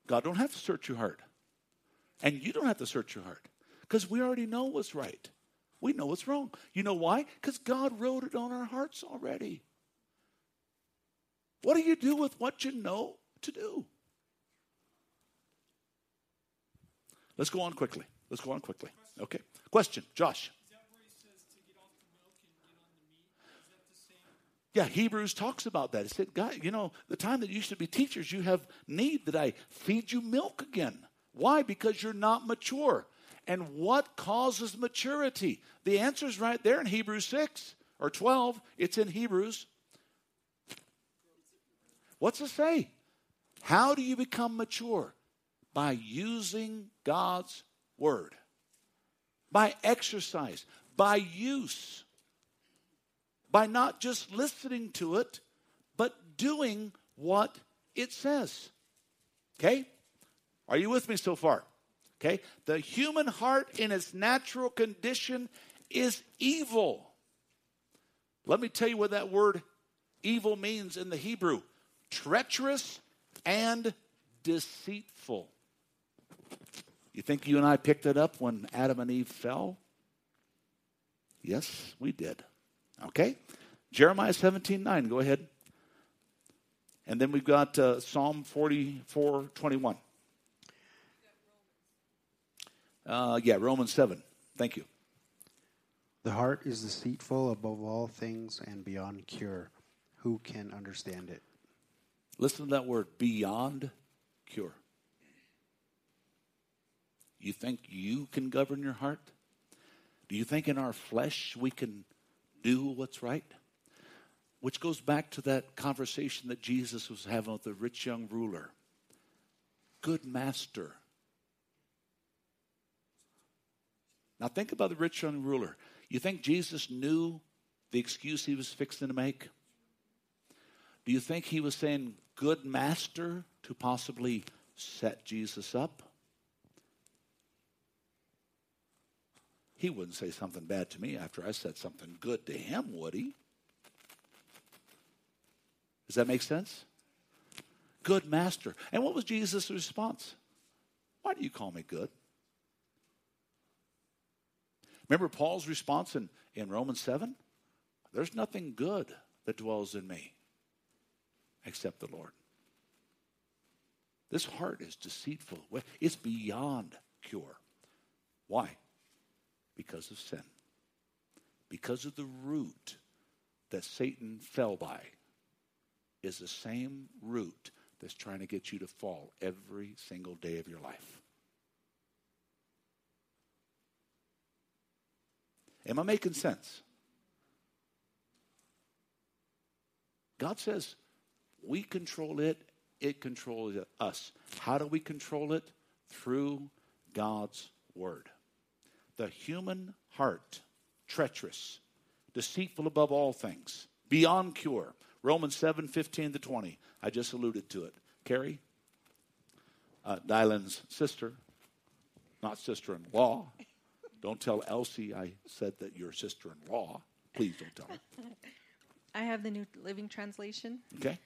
God don't have to search your heart. And you don't have to search your heart. Because we already know what's right. We know what's wrong. You know why? Because God wrote it on our hearts already. What do you do with what you know to do? Let's go on quickly. Let's go on quickly. Okay. Question, Josh. Yeah, Hebrews talks about that. It said, God, you know, the time that you should be teachers, you have need that I feed you milk again. Why? Because you're not mature. And what causes maturity? The answer is right there in Hebrews 6 or 12. It's in Hebrews. What's it say? How do you become mature? By using God's word, by exercise, by use, by not just listening to it, but doing what it says. Okay? Are you with me so far? Okay? The human heart in its natural condition is evil. Let me tell you what that word evil means in the Hebrew treacherous and deceitful. You think you and I picked it up when Adam and Eve fell? Yes, we did. Okay? Jeremiah 17 9. Go ahead. And then we've got uh, Psalm 44 21. Uh, yeah, Romans 7. Thank you. The heart is deceitful above all things and beyond cure. Who can understand it? Listen to that word beyond cure. You think you can govern your heart? Do you think in our flesh we can do what's right? Which goes back to that conversation that Jesus was having with the rich young ruler. Good master. Now think about the rich young ruler. You think Jesus knew the excuse he was fixing to make? Do you think he was saying, good master, to possibly set Jesus up? He wouldn't say something bad to me after I said something good to him, would he? Does that make sense? Good master. And what was Jesus' response? Why do you call me good? Remember Paul's response in, in Romans 7? There's nothing good that dwells in me except the Lord. This heart is deceitful. It's beyond cure. Why? Because of sin. Because of the root that Satan fell by is the same root that's trying to get you to fall every single day of your life. Am I making sense? God says we control it, it controls us. How do we control it? Through God's Word. The human heart, treacherous, deceitful above all things, beyond cure. Romans 7 15 to 20. I just alluded to it. Carrie, uh, Dylan's sister, not sister in law. Don't tell Elsie I said that you're sister in law. Please don't tell her. I have the New Living Translation. Okay.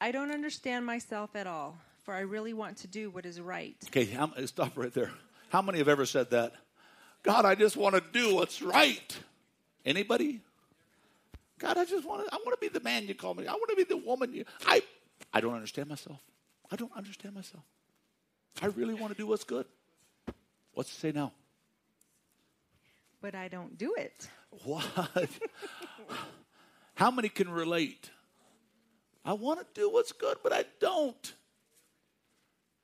I don't understand myself at all, for I really want to do what is right. Okay, stop right there. How many have ever said that? God, I just want to do what's right. Anybody? God, I just want to. I want to be the man you call me. I want to be the woman you. I. I don't understand myself. I don't understand myself. I really want to do what's good. What's to say now? But I don't do it. What? How many can relate? I want to do what's good, but I don't.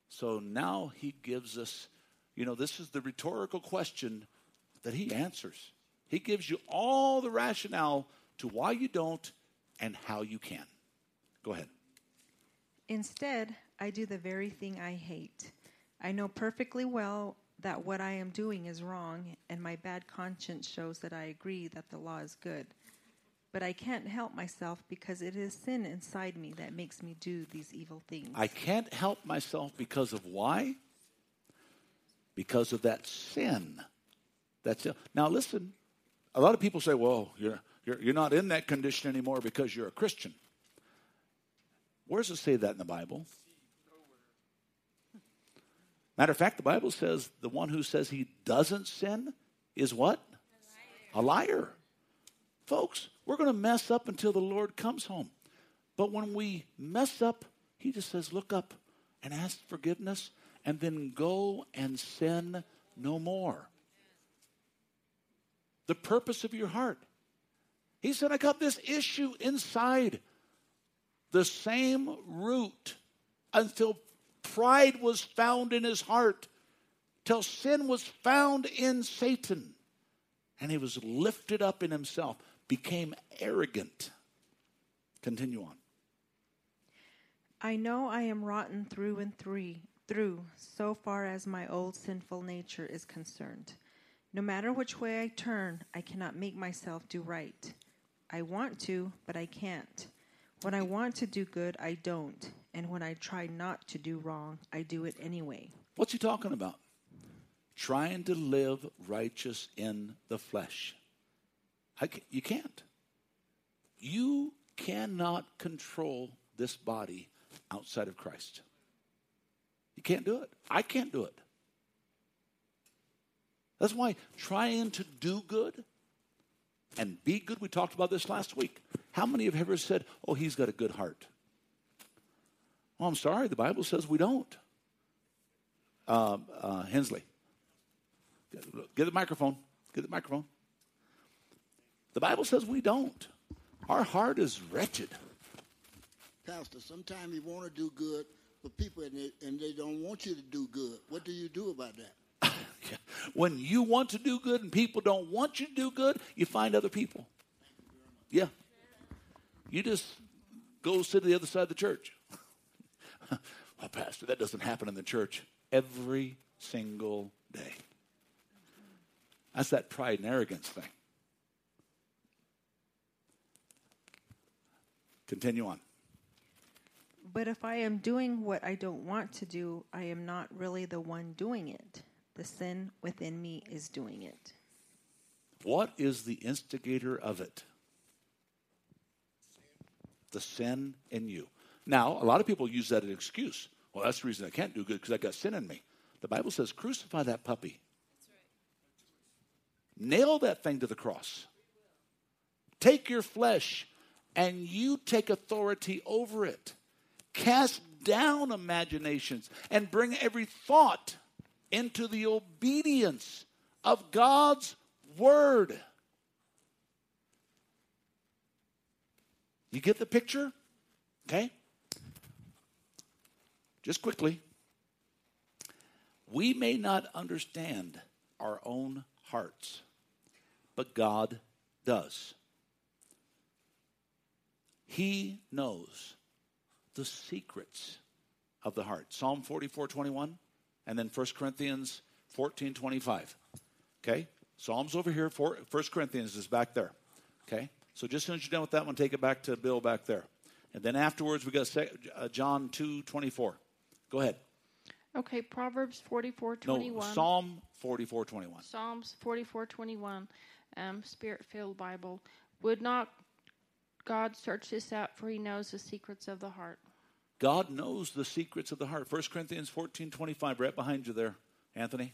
So now he gives us, you know, this is the rhetorical question that he answers. He gives you all the rationale to why you don't and how you can. Go ahead. Instead, I do the very thing I hate. I know perfectly well that what I am doing is wrong, and my bad conscience shows that I agree that the law is good. But I can't help myself because it is sin inside me that makes me do these evil things. I can't help myself because of why? Because of that sin. That's it. Now listen, a lot of people say, well, you're, you're, you're not in that condition anymore because you're a Christian. Where does it say that in the Bible? Matter of fact, the Bible says the one who says he doesn't sin is what? A liar. A liar. Folks, we're going to mess up until the Lord comes home. But when we mess up, He just says, look up and ask forgiveness and then go and sin no more. The purpose of your heart. He said, I got this issue inside. The same root until pride was found in his heart, till sin was found in Satan, and he was lifted up in himself became arrogant. Continue on. I know I am rotten through and through, through so far as my old sinful nature is concerned. No matter which way I turn, I cannot make myself do right. I want to, but I can't. When I want to do good, I don't. And when I try not to do wrong, I do it anyway. What's he talking about? Trying to live righteous in the flesh. you can't. You cannot control this body outside of Christ. You can't do it. I can't do it. That's why trying to do good and be good, we talked about this last week. How many have ever said, oh, he's got a good heart? Well, I'm sorry, the Bible says we don't. Uh, uh, Hensley, get the microphone. Get the microphone. The Bible says we don't. Our heart is wretched. Pastor, sometimes you want to do good, but people and they, and they don't want you to do good. What do you do about that? When you want to do good and people don't want you to do good, you find other people. Yeah. You just go sit to the other side of the church. well, Pastor, that doesn't happen in the church every single day. That's that pride and arrogance thing. Continue on. But if I am doing what I don't want to do, I am not really the one doing it. The sin within me is doing it. What is the instigator of it? The sin in you. Now, a lot of people use that as an excuse. Well, that's the reason I can't do good because I got sin in me. The Bible says, crucify that puppy. Nail that thing to the cross. Take your flesh and you take authority over it. Cast down imaginations and bring every thought into the obedience of God's word. You get the picture? Okay? Just quickly. We may not understand our own hearts, but God does. He knows the secrets of the heart. Psalm 44 21, and then 1 Corinthians 14 25. Okay? Psalm's over here, 1 Corinthians is back there. Okay? So just as soon as you're done with that one, take it back to Bill back there. And then afterwards, we got uh, John 2 24. Go ahead. Okay, Proverbs 44 21. No, Psalm 44 21. Psalms 44 21, um, Spirit filled Bible. Would not God search this out, for he knows the secrets of the heart? God knows the secrets of the heart. 1 Corinthians 14 25, right behind you there, Anthony.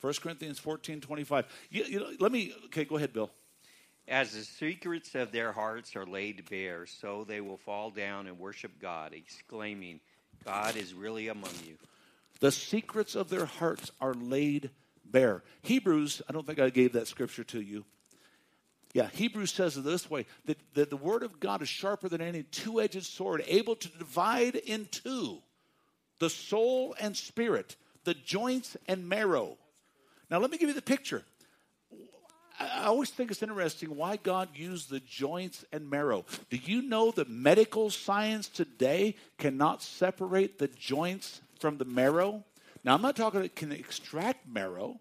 1 Corinthians 14 25. You, you know, let me, okay, go ahead, Bill. As the secrets of their hearts are laid bare, so they will fall down and worship God, exclaiming, God is really among you. The secrets of their hearts are laid bare. Hebrews, I don't think I gave that scripture to you. Yeah, Hebrews says it this way that, that the word of God is sharper than any two edged sword, able to divide in two the soul and spirit, the joints and marrow. Now, let me give you the picture. I always think it's interesting why God used the joints and marrow. Do you know that medical science today cannot separate the joints from the marrow? Now, I'm not talking it can extract marrow,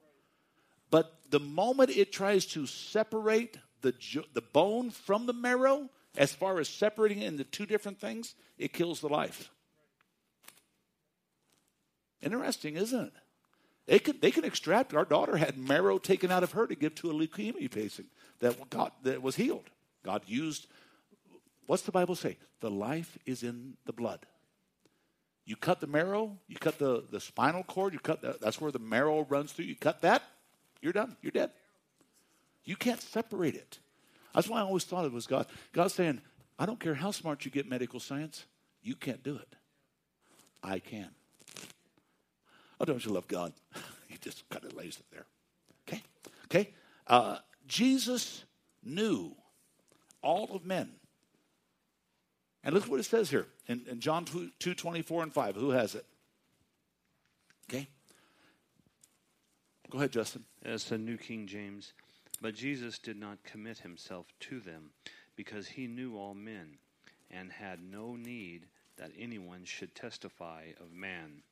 but the moment it tries to separate the, the bone from the marrow, as far as separating it into two different things, it kills the life. Interesting, isn't it? They can, they can extract. Our daughter had marrow taken out of her to give to a leukemia patient that, got, that was healed. God used, what's the Bible say? The life is in the blood. You cut the marrow, you cut the, the spinal cord, you cut the, that's where the marrow runs through. You cut that, you're done. You're dead. You can't separate it. That's why I always thought it was God. God's saying, I don't care how smart you get medical science, you can't do it. I can. Oh, don't you love God? he just kind of lays it there. Okay? Okay? Uh, Jesus knew all of men. And look what it says here in, in John 2, 2 24 and 5. Who has it? Okay? Go ahead, Justin. It's the New King James. But Jesus did not commit himself to them because he knew all men and had no need that anyone should testify of man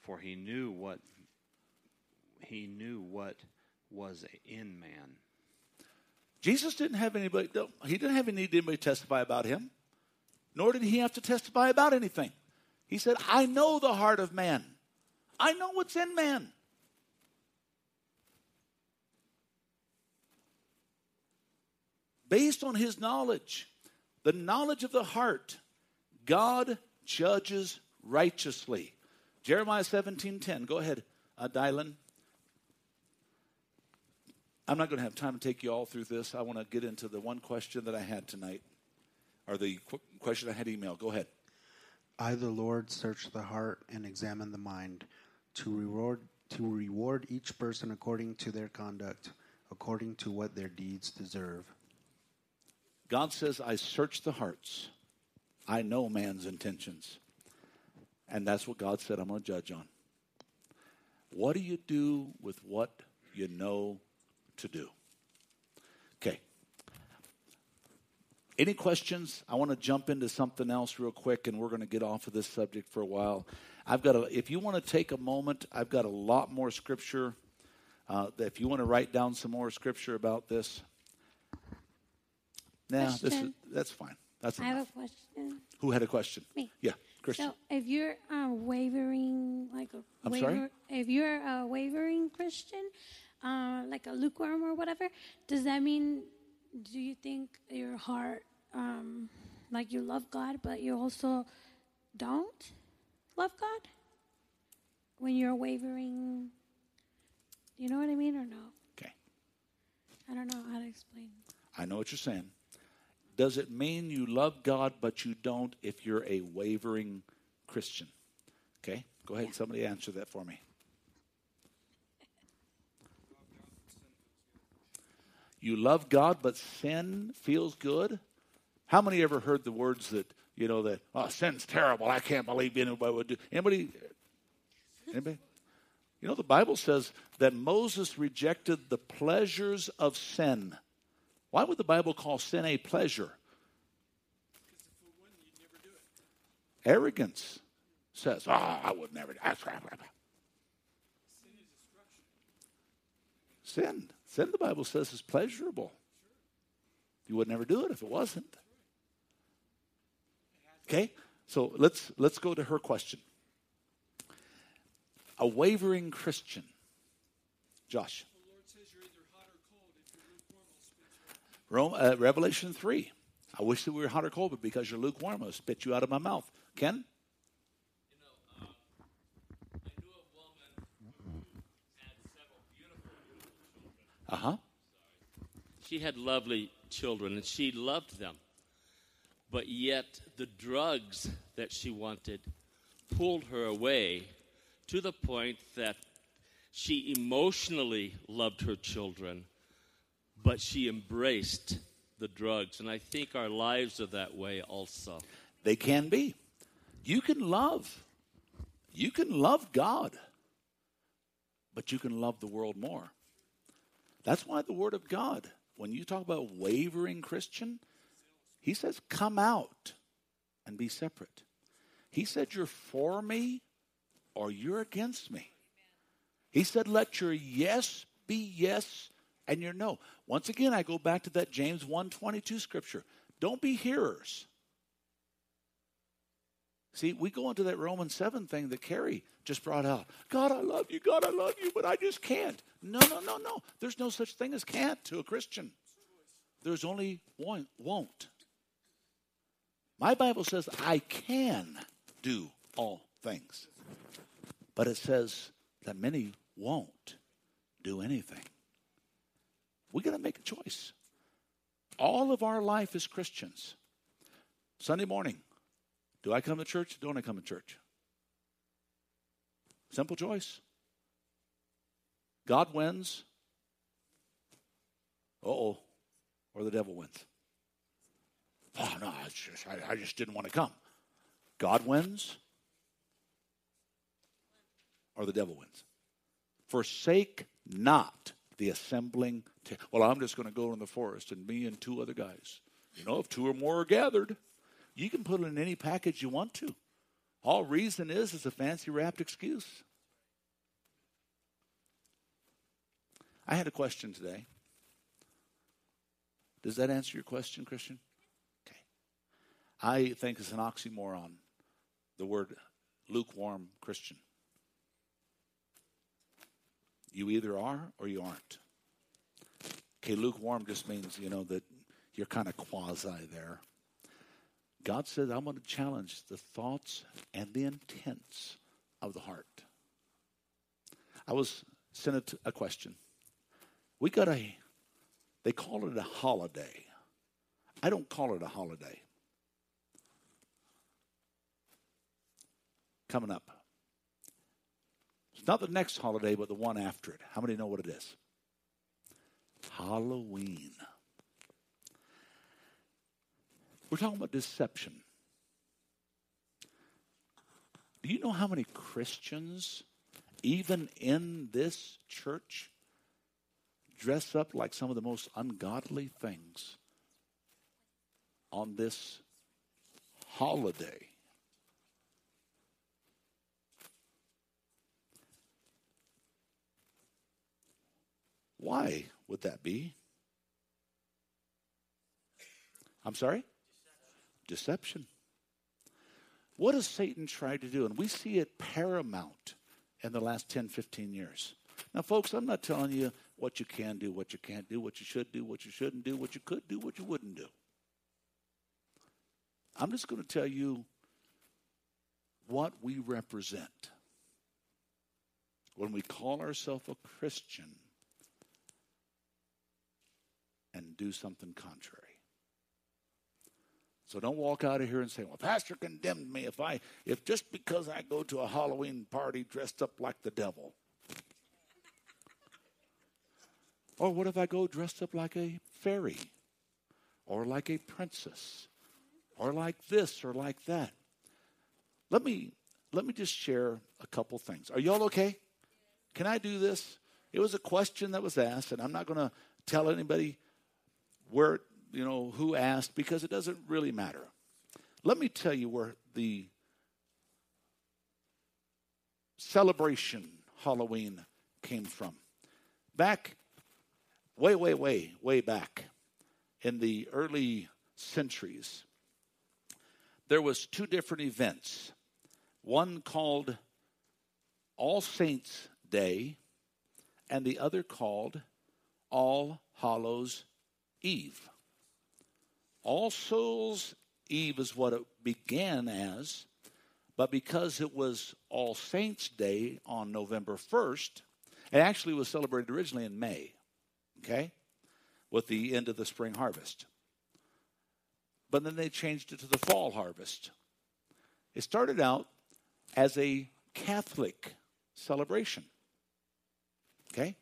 for he knew what he knew what was in man. Jesus didn't have anybody he didn't have any need anybody testify about him. Nor did he have to testify about anything. He said, I know the heart of man. I know what's in man. Based on his knowledge, The knowledge of the heart. God judges righteously. Jeremiah 17:10. Go ahead, uh, Dylan. I'm not going to have time to take you all through this. I want to get into the one question that I had tonight, or the qu- question I had emailed. Go ahead. I, the Lord, search the heart and examine the mind, to reward to reward each person according to their conduct, according to what their deeds deserve. God says, I search the hearts. I know man's intentions. And that's what God said I'm going to judge on. What do you do with what you know to do? Okay. Any questions? I want to jump into something else real quick, and we're going to get off of this subject for a while. I've got a, if you want to take a moment, I've got a lot more scripture. Uh, if you want to write down some more scripture about this, nah, this is, that's fine. That's I have a question. Who had a question? Me. Yeah, Christian. So if you're uh, wavering, like a I'm waver, sorry? if you're a wavering Christian, uh, like a lukewarm or whatever, does that mean? Do you think your heart, um, like you love God, but you also don't love God when you're wavering? You know what I mean, or no? Okay. I don't know how to explain. I know what you're saying. Does it mean you love God but you don't if you're a wavering Christian? Okay, go ahead. Somebody answer that for me. You love God but sin feels good? How many ever heard the words that, you know, that, oh, sin's terrible. I can't believe anybody would do. Anybody? Anybody? You know, the Bible says that Moses rejected the pleasures of sin. Why would the Bible call sin a pleasure? Arrogance says, oh, I would never do ah, it. Sin. Sin, Sin the Bible says, is pleasurable. You would never do it if it wasn't. Okay? So let's let's go to her question. A wavering Christian. Josh. Rome, uh, Revelation 3. I wish that we were hot or cold, but because you're lukewarm, I'll spit you out of my mouth. Ken? Uh huh. She had lovely children and she loved them. But yet, the drugs that she wanted pulled her away to the point that she emotionally loved her children, but she embraced the drugs. And I think our lives are that way also. They can be. You can love. You can love God, but you can love the world more. That's why the Word of God, when you talk about wavering Christian, He says, come out and be separate. He said, you're for me or you're against me. He said, let your yes be yes and your no. Once again, I go back to that James 122 scripture. Don't be hearers. See, we go into that Romans 7 thing that Carrie just brought out. God, I love you. God, I love you, but I just can't. No, no, no, no. There's no such thing as can't to a Christian. There's only won't. My Bible says I can do all things. But it says that many won't do anything. We got to make a choice. All of our life as Christians. Sunday morning, do I come to church? Don't I come to church? Simple choice. God wins. Oh. Or the devil wins. Oh, no, just, I, I just didn't want to come. God wins. Or the devil wins. Forsake not the assembling. T- well, I'm just going to go in the forest and me and two other guys. You know, if two or more are gathered, you can put it in any package you want to. All reason is is a fancy wrapped excuse. I had a question today. Does that answer your question, Christian? Okay. I think it's an oxymoron, the word lukewarm Christian. You either are or you aren't. Okay, lukewarm just means, you know, that you're kind of quasi there. God says, I'm going to challenge the thoughts and the intents of the heart. I was sent a question. We got a, they call it a holiday. I don't call it a holiday. Coming up. It's not the next holiday, but the one after it. How many know what it is? Halloween. We're talking about deception. Do you know how many Christians, even in this church, dress up like some of the most ungodly things on this holiday? Why would that be? I'm sorry? Deception. What has Satan tried to do? And we see it paramount in the last 10, 15 years. Now, folks, I'm not telling you what you can do, what you can't do, what you should do, what you shouldn't do, what you could do, what you wouldn't do. I'm just going to tell you what we represent. When we call ourselves a Christian, and do something contrary. So don't walk out of here and say, "Well, pastor condemned me if I if just because I go to a Halloween party dressed up like the devil." or what if I go dressed up like a fairy or like a princess or like this or like that? Let me let me just share a couple things. Are y'all okay? Can I do this? It was a question that was asked and I'm not going to tell anybody where, you know, who asked because it doesn't really matter. Let me tell you where the celebration Halloween came from. Back, way, way, way, way back in the early centuries, there was two different events. One called All Saints Day, and the other called All Hallows Eve. All Souls Eve is what it began as, but because it was All Saints Day on November 1st, it actually was celebrated originally in May, okay, with the end of the spring harvest. But then they changed it to the fall harvest. It started out as a Catholic celebration, okay,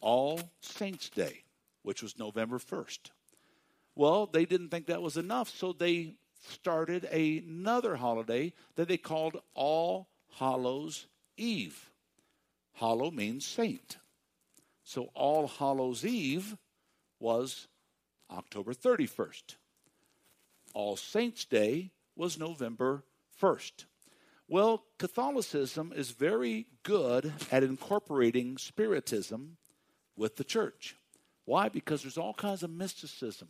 All Saints Day which was November 1st. Well, they didn't think that was enough, so they started another holiday that they called All Hallows Eve. Hallow means saint. So All Hallows Eve was October 31st. All Saints' Day was November 1st. Well, Catholicism is very good at incorporating Spiritism with the church. Why? Because there's all kinds of mysticism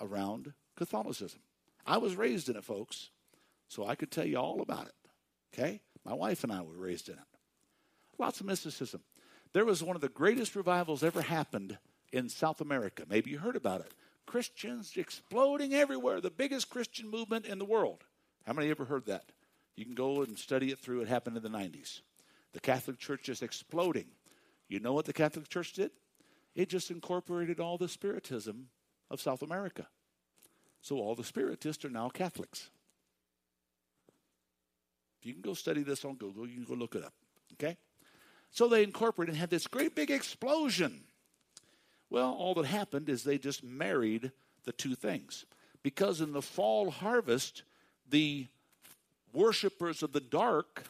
around Catholicism. I was raised in it, folks, so I could tell you all about it. Okay? My wife and I were raised in it. Lots of mysticism. There was one of the greatest revivals ever happened in South America. Maybe you heard about it. Christians exploding everywhere, the biggest Christian movement in the world. How many ever heard that? You can go and study it through. It happened in the 90s. The Catholic Church is exploding. You know what the Catholic Church did? It just incorporated all the Spiritism of South America. So all the Spiritists are now Catholics. You can go study this on Google, you can go look it up. Okay? So they incorporated and had this great big explosion. Well, all that happened is they just married the two things. Because in the fall harvest, the worshippers of the dark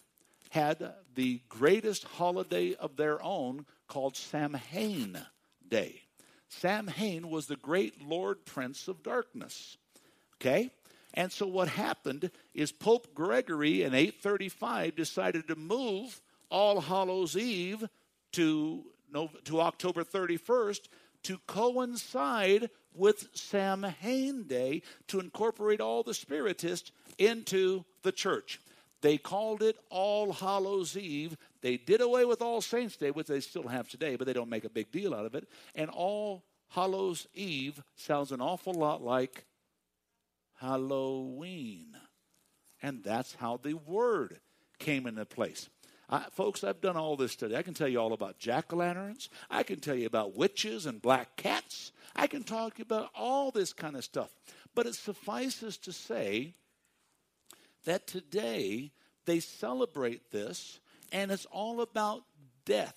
had the greatest holiday of their own called Samhain day. Samhain was the great Lord Prince of Darkness. Okay? And so what happened is Pope Gregory in 835 decided to move All Hallows Eve to, to October 31st to coincide with Samhain Day to incorporate all the Spiritists into the church. They called it All Hallows Eve. They did away with All Saints Day, which they still have today, but they don't make a big deal out of it. And All Hallows Eve sounds an awful lot like Halloween. And that's how the word came into place. I, folks, I've done all this study. I can tell you all about jack o' lanterns. I can tell you about witches and black cats. I can talk about all this kind of stuff. But it suffices to say that today they celebrate this, and it's all about death.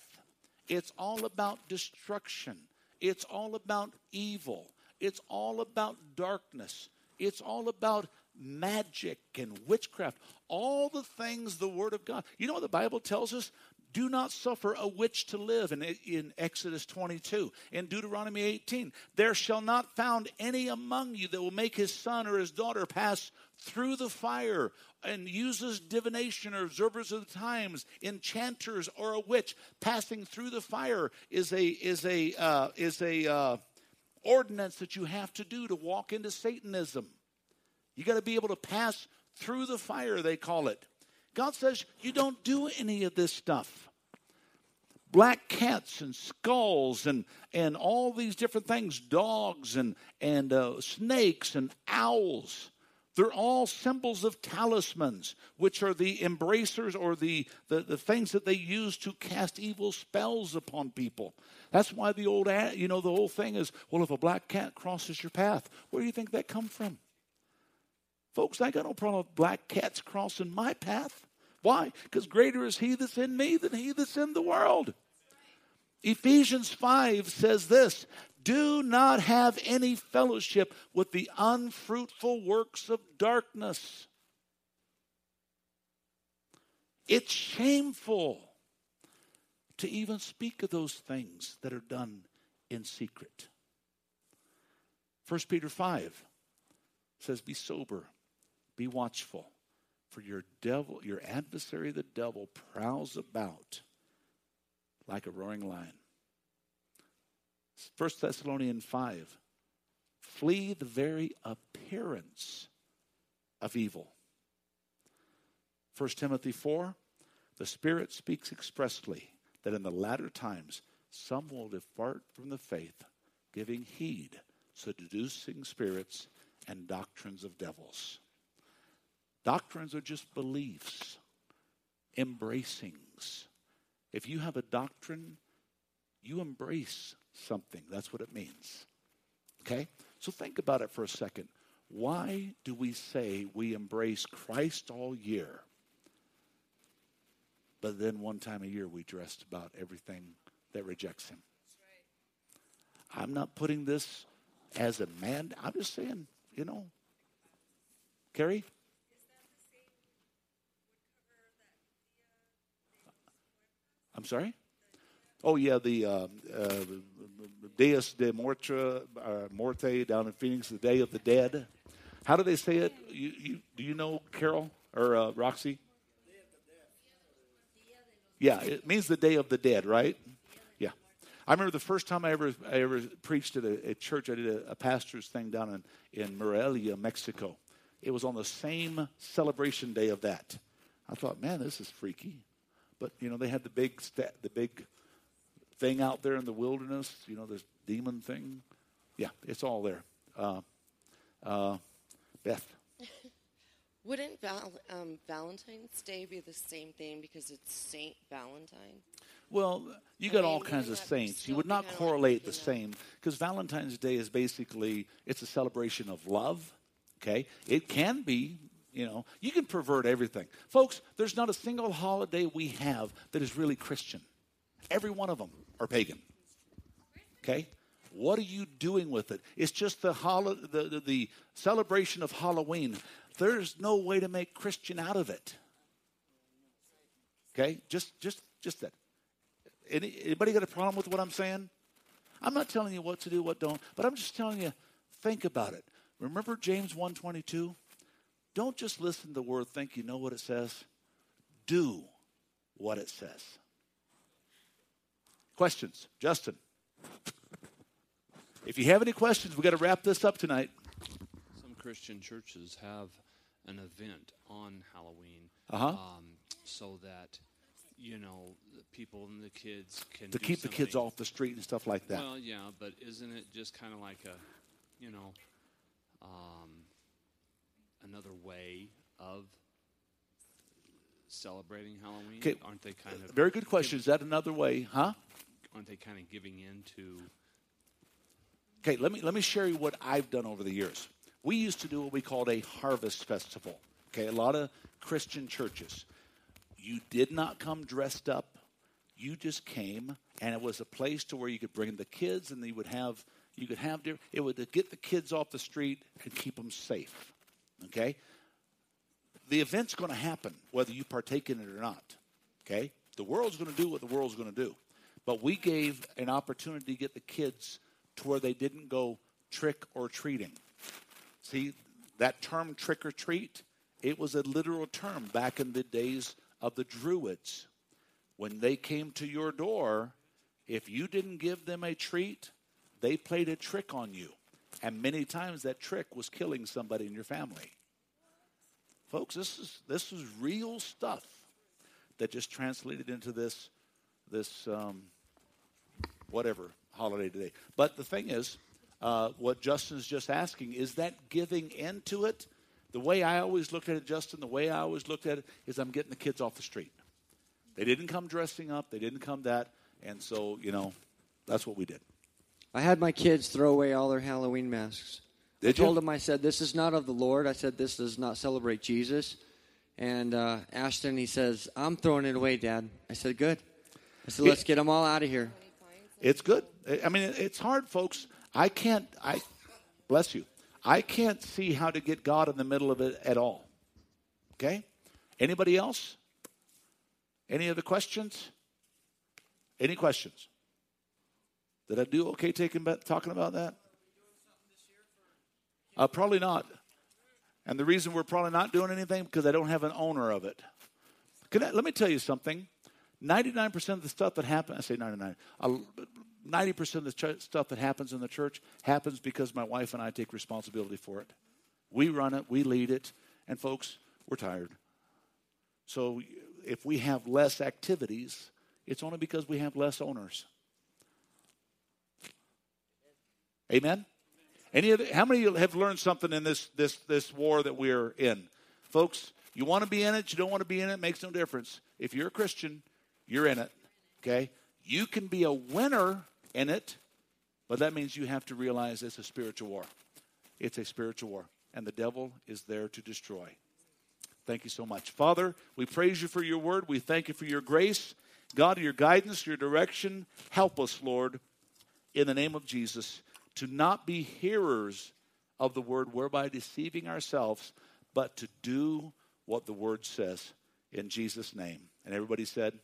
It's all about destruction. It's all about evil. It's all about darkness. It's all about magic and witchcraft. All the things the Word of God. You know what the Bible tells us? Do not suffer a witch to live in, in Exodus 22. In Deuteronomy 18, there shall not found any among you that will make his son or his daughter pass through the fire and uses divination or observers of the times, enchanters or a witch passing through the fire is a is a uh, is a uh, ordinance that you have to do to walk into Satanism. You got to be able to pass through the fire, they call it. God says you don't do any of this stuff. Black cats and skulls and, and all these different things, dogs and, and uh, snakes and owls. They're all symbols of talismans, which are the embracers or the, the, the things that they use to cast evil spells upon people. That's why the old, you know, the whole thing is, well, if a black cat crosses your path, where do you think that come from? Folks, I got no problem with black cats crossing my path. Why? Because greater is he that's in me than he that's in the world. Ephesians 5 says this Do not have any fellowship with the unfruitful works of darkness. It's shameful to even speak of those things that are done in secret. 1 Peter 5 says, Be sober, be watchful, for your devil, your adversary, the devil, prowls about like a roaring lion. 1 Thessalonians 5 Flee the very appearance of evil. 1 Timothy 4 The Spirit speaks expressly that in the latter times some will depart from the faith, giving heed, seducing spirits, and doctrines of devils. Doctrines are just beliefs, embracings. If you have a doctrine, you embrace something. That's what it means. Okay? So think about it for a second. Why do we say we embrace Christ all year, but then one time a year we dress about everything that rejects him? I'm not putting this as a man. I'm just saying, you know. Carrie? I'm sorry? Oh, yeah, the uh, uh, Dias de Morte, uh, Morte down in Phoenix, the Day of the Dead. How do they say it? You, you, do you know, Carol or uh, Roxy? Yeah, it means the Day of the Dead, right? Yeah. I remember the first time I ever, I ever preached at a, a church, I did a, a pastor's thing down in, in Morelia, Mexico. It was on the same celebration day of that. I thought, man, this is freaky. But you know, they had the big sta- the big thing out there in the wilderness. You know, this demon thing. Yeah, it's all there. Uh, uh, Beth. Wouldn't Val- um, Valentine's Day be the same thing because it's Saint Valentine? Well, you got all kinds of saints. You would not correlate the same because Valentine's Day is basically it's a celebration of love. Okay, it can be you know, you can pervert everything. Folks, there's not a single holiday we have that is really Christian. Every one of them are pagan. Okay? What are you doing with it? It's just the, holo- the, the, the celebration of Halloween. There's no way to make Christian out of it. Okay? Just just just that. Any, anybody got a problem with what I'm saying? I'm not telling you what to do, what don't, but I'm just telling you, think about it. Remember James 122? Don't just listen to the word, think you know what it says. Do what it says. Questions? Justin. If you have any questions, we've got to wrap this up tonight. Some Christian churches have an event on Halloween Uh-huh. um, so that, you know, the people and the kids can To keep the kids off the street and stuff like that. Well, yeah, but isn't it just kind of like a, you know, um, so that they can do something? Well, yeah, but isn't it just kind of like a, you know, so that they can do something? Well, yeah, but isn't it just kind of like a, you know, so that they can do something? Well, yeah, but isn't it just kind of like a, you know, so that they can do something? Well, yeah, but isn't it just kind of like a, you know, of celebrating Halloween? Okay. Aren't they kind of Very good question. Is that another way, huh? Aren't they kind of giving in to? Okay, let me let me share you what I've done over the years. We used to do what we called a harvest festival. Okay, a lot of Christian churches. You did not come dressed up. You just came, and it was a place to where you could bring the kids, and you would have you could have it would get the kids off the street and keep them safe. Okay, the event's going to happen whether you partake in it or not. Okay, the world's going to do what the world's going to do, but we gave an opportunity to get the kids to where they didn't go trick or treating. See, that term trick or treat, it was a literal term back in the days of the Druids. When they came to your door, if you didn't give them a treat, they played a trick on you. And many times that trick was killing somebody in your family. Folks, this is this is real stuff that just translated into this this um, whatever holiday today. But the thing is, uh, what Justin's just asking is that giving into it. The way I always looked at it, Justin, the way I always looked at it is I'm getting the kids off the street. They didn't come dressing up. They didn't come that, and so you know, that's what we did. I had my kids throw away all their Halloween masks. Did I told you? them, I said, this is not of the Lord. I said, this does not celebrate Jesus. And uh, Ashton, he says, I'm throwing it away, Dad. I said, good. I said, let's get them all out of here. It's good. I mean, it's hard, folks. I can't. I bless you. I can't see how to get God in the middle of it at all. Okay. Anybody else? Any other questions? Any questions? Did I do okay taking talking about that? Uh, probably not. And the reason we're probably not doing anything because I don't have an owner of it. I, let me tell you something. 99% of the stuff that happens, I say 99, uh, 90% of the ch- stuff that happens in the church happens because my wife and I take responsibility for it. We run it, we lead it, and folks, we're tired. So if we have less activities, it's only because we have less owners. Amen? Any of the, how many of you have learned something in this, this, this war that we're in? Folks, you want to be in it, you don't want to be in it, it, makes no difference. If you're a Christian, you're in it. Okay? You can be a winner in it, but that means you have to realize it's a spiritual war. It's a spiritual war, and the devil is there to destroy. Thank you so much. Father, we praise you for your word. We thank you for your grace. God, your guidance, your direction. Help us, Lord, in the name of Jesus, to not be hearers of the word, whereby deceiving ourselves, but to do what the word says. In Jesus' name. And everybody said,